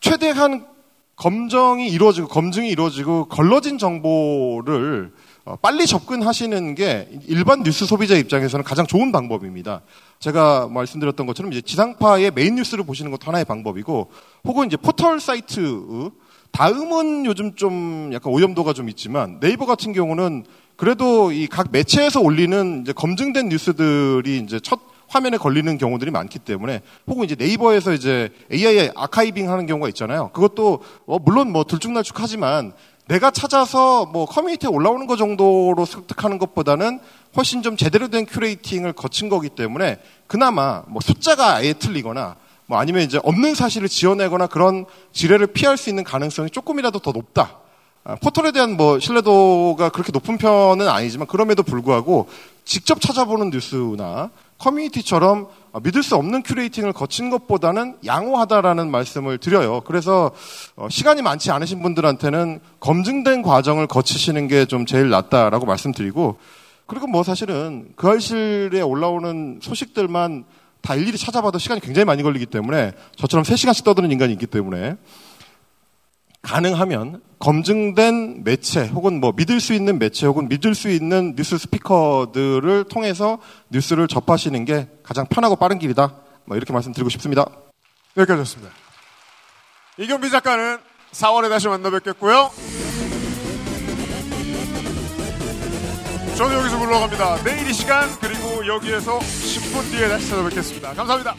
최대한 검정이 이루어지고 검증이 이루어지고 걸러진 정보를 어, 빨리 접근하시는 게 일반 뉴스 소비자 입장에서는 가장 좋은 방법입니다. 제가 말씀드렸던 것처럼 이제 지상파의 메인 뉴스를 보시는 것도 하나의 방법이고, 혹은 이제 포털 사이트, 다음은 요즘 좀 약간 오염도가 좀 있지만, 네이버 같은 경우는 그래도 이 각 매체에서 올리는 이제 검증된 뉴스들이 이제 첫 화면에 걸리는 경우들이 많기 때문에 혹은 이제 네이버에서 이제 AI archiving 하는 경우가 있잖아요. 그것도 어 물론 뭐 들쭉날쭉하지만 내가 찾아서 뭐 커뮤니티에 올라오는 것 정도로 습득하는 것보다는 훨씬 좀 제대로 된 curating을 거친 거기 때문에 그나마 뭐 숫자가 아예 틀리거나 뭐 아니면 이제 없는 사실을 지어내거나 그런 지뢰를 피할 수 있는 가능성이 조금이라도 더 높다. 아, 포털에 대한 뭐 신뢰도가 그렇게 높은 편은 아니지만 그럼에도 불구하고 직접 찾아보는 뉴스나 커뮤니티처럼 믿을 수 없는 curating을 거친 것보다는 양호하다라는 말씀을 드려요. 그래서 어, 시간이 많지 않으신 분들한테는 검증된 과정을 거치시는 게 좀 제일 낫다라고 말씀드리고 그리고 뭐 사실은 그 알실에 올라오는 소식들만 다 일일이 찾아봐도 시간이 굉장히 많이 걸리기 때문에 저처럼 3시간씩 떠드는 인간이 있기 때문에 가능하면 검증된 매체 혹은 뭐 믿을 수 있는 매체 혹은 믿을 수 있는 뉴스 스피커들을 통해서 뉴스를 접하시는 게 가장 편하고 빠른 길이다. 뭐 이렇게 말씀드리고 싶습니다. 여기까지였습니다. 이경비 작가는 4월에 다시 만나 뵙겠고요. 저는 여기서 물러갑니다. 내일 이 시간 그리고 여기에서 10분 뒤에 다시 찾아뵙겠습니다. 감사합니다.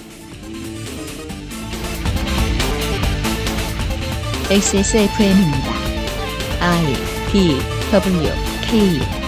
XSFM입니다. I D W K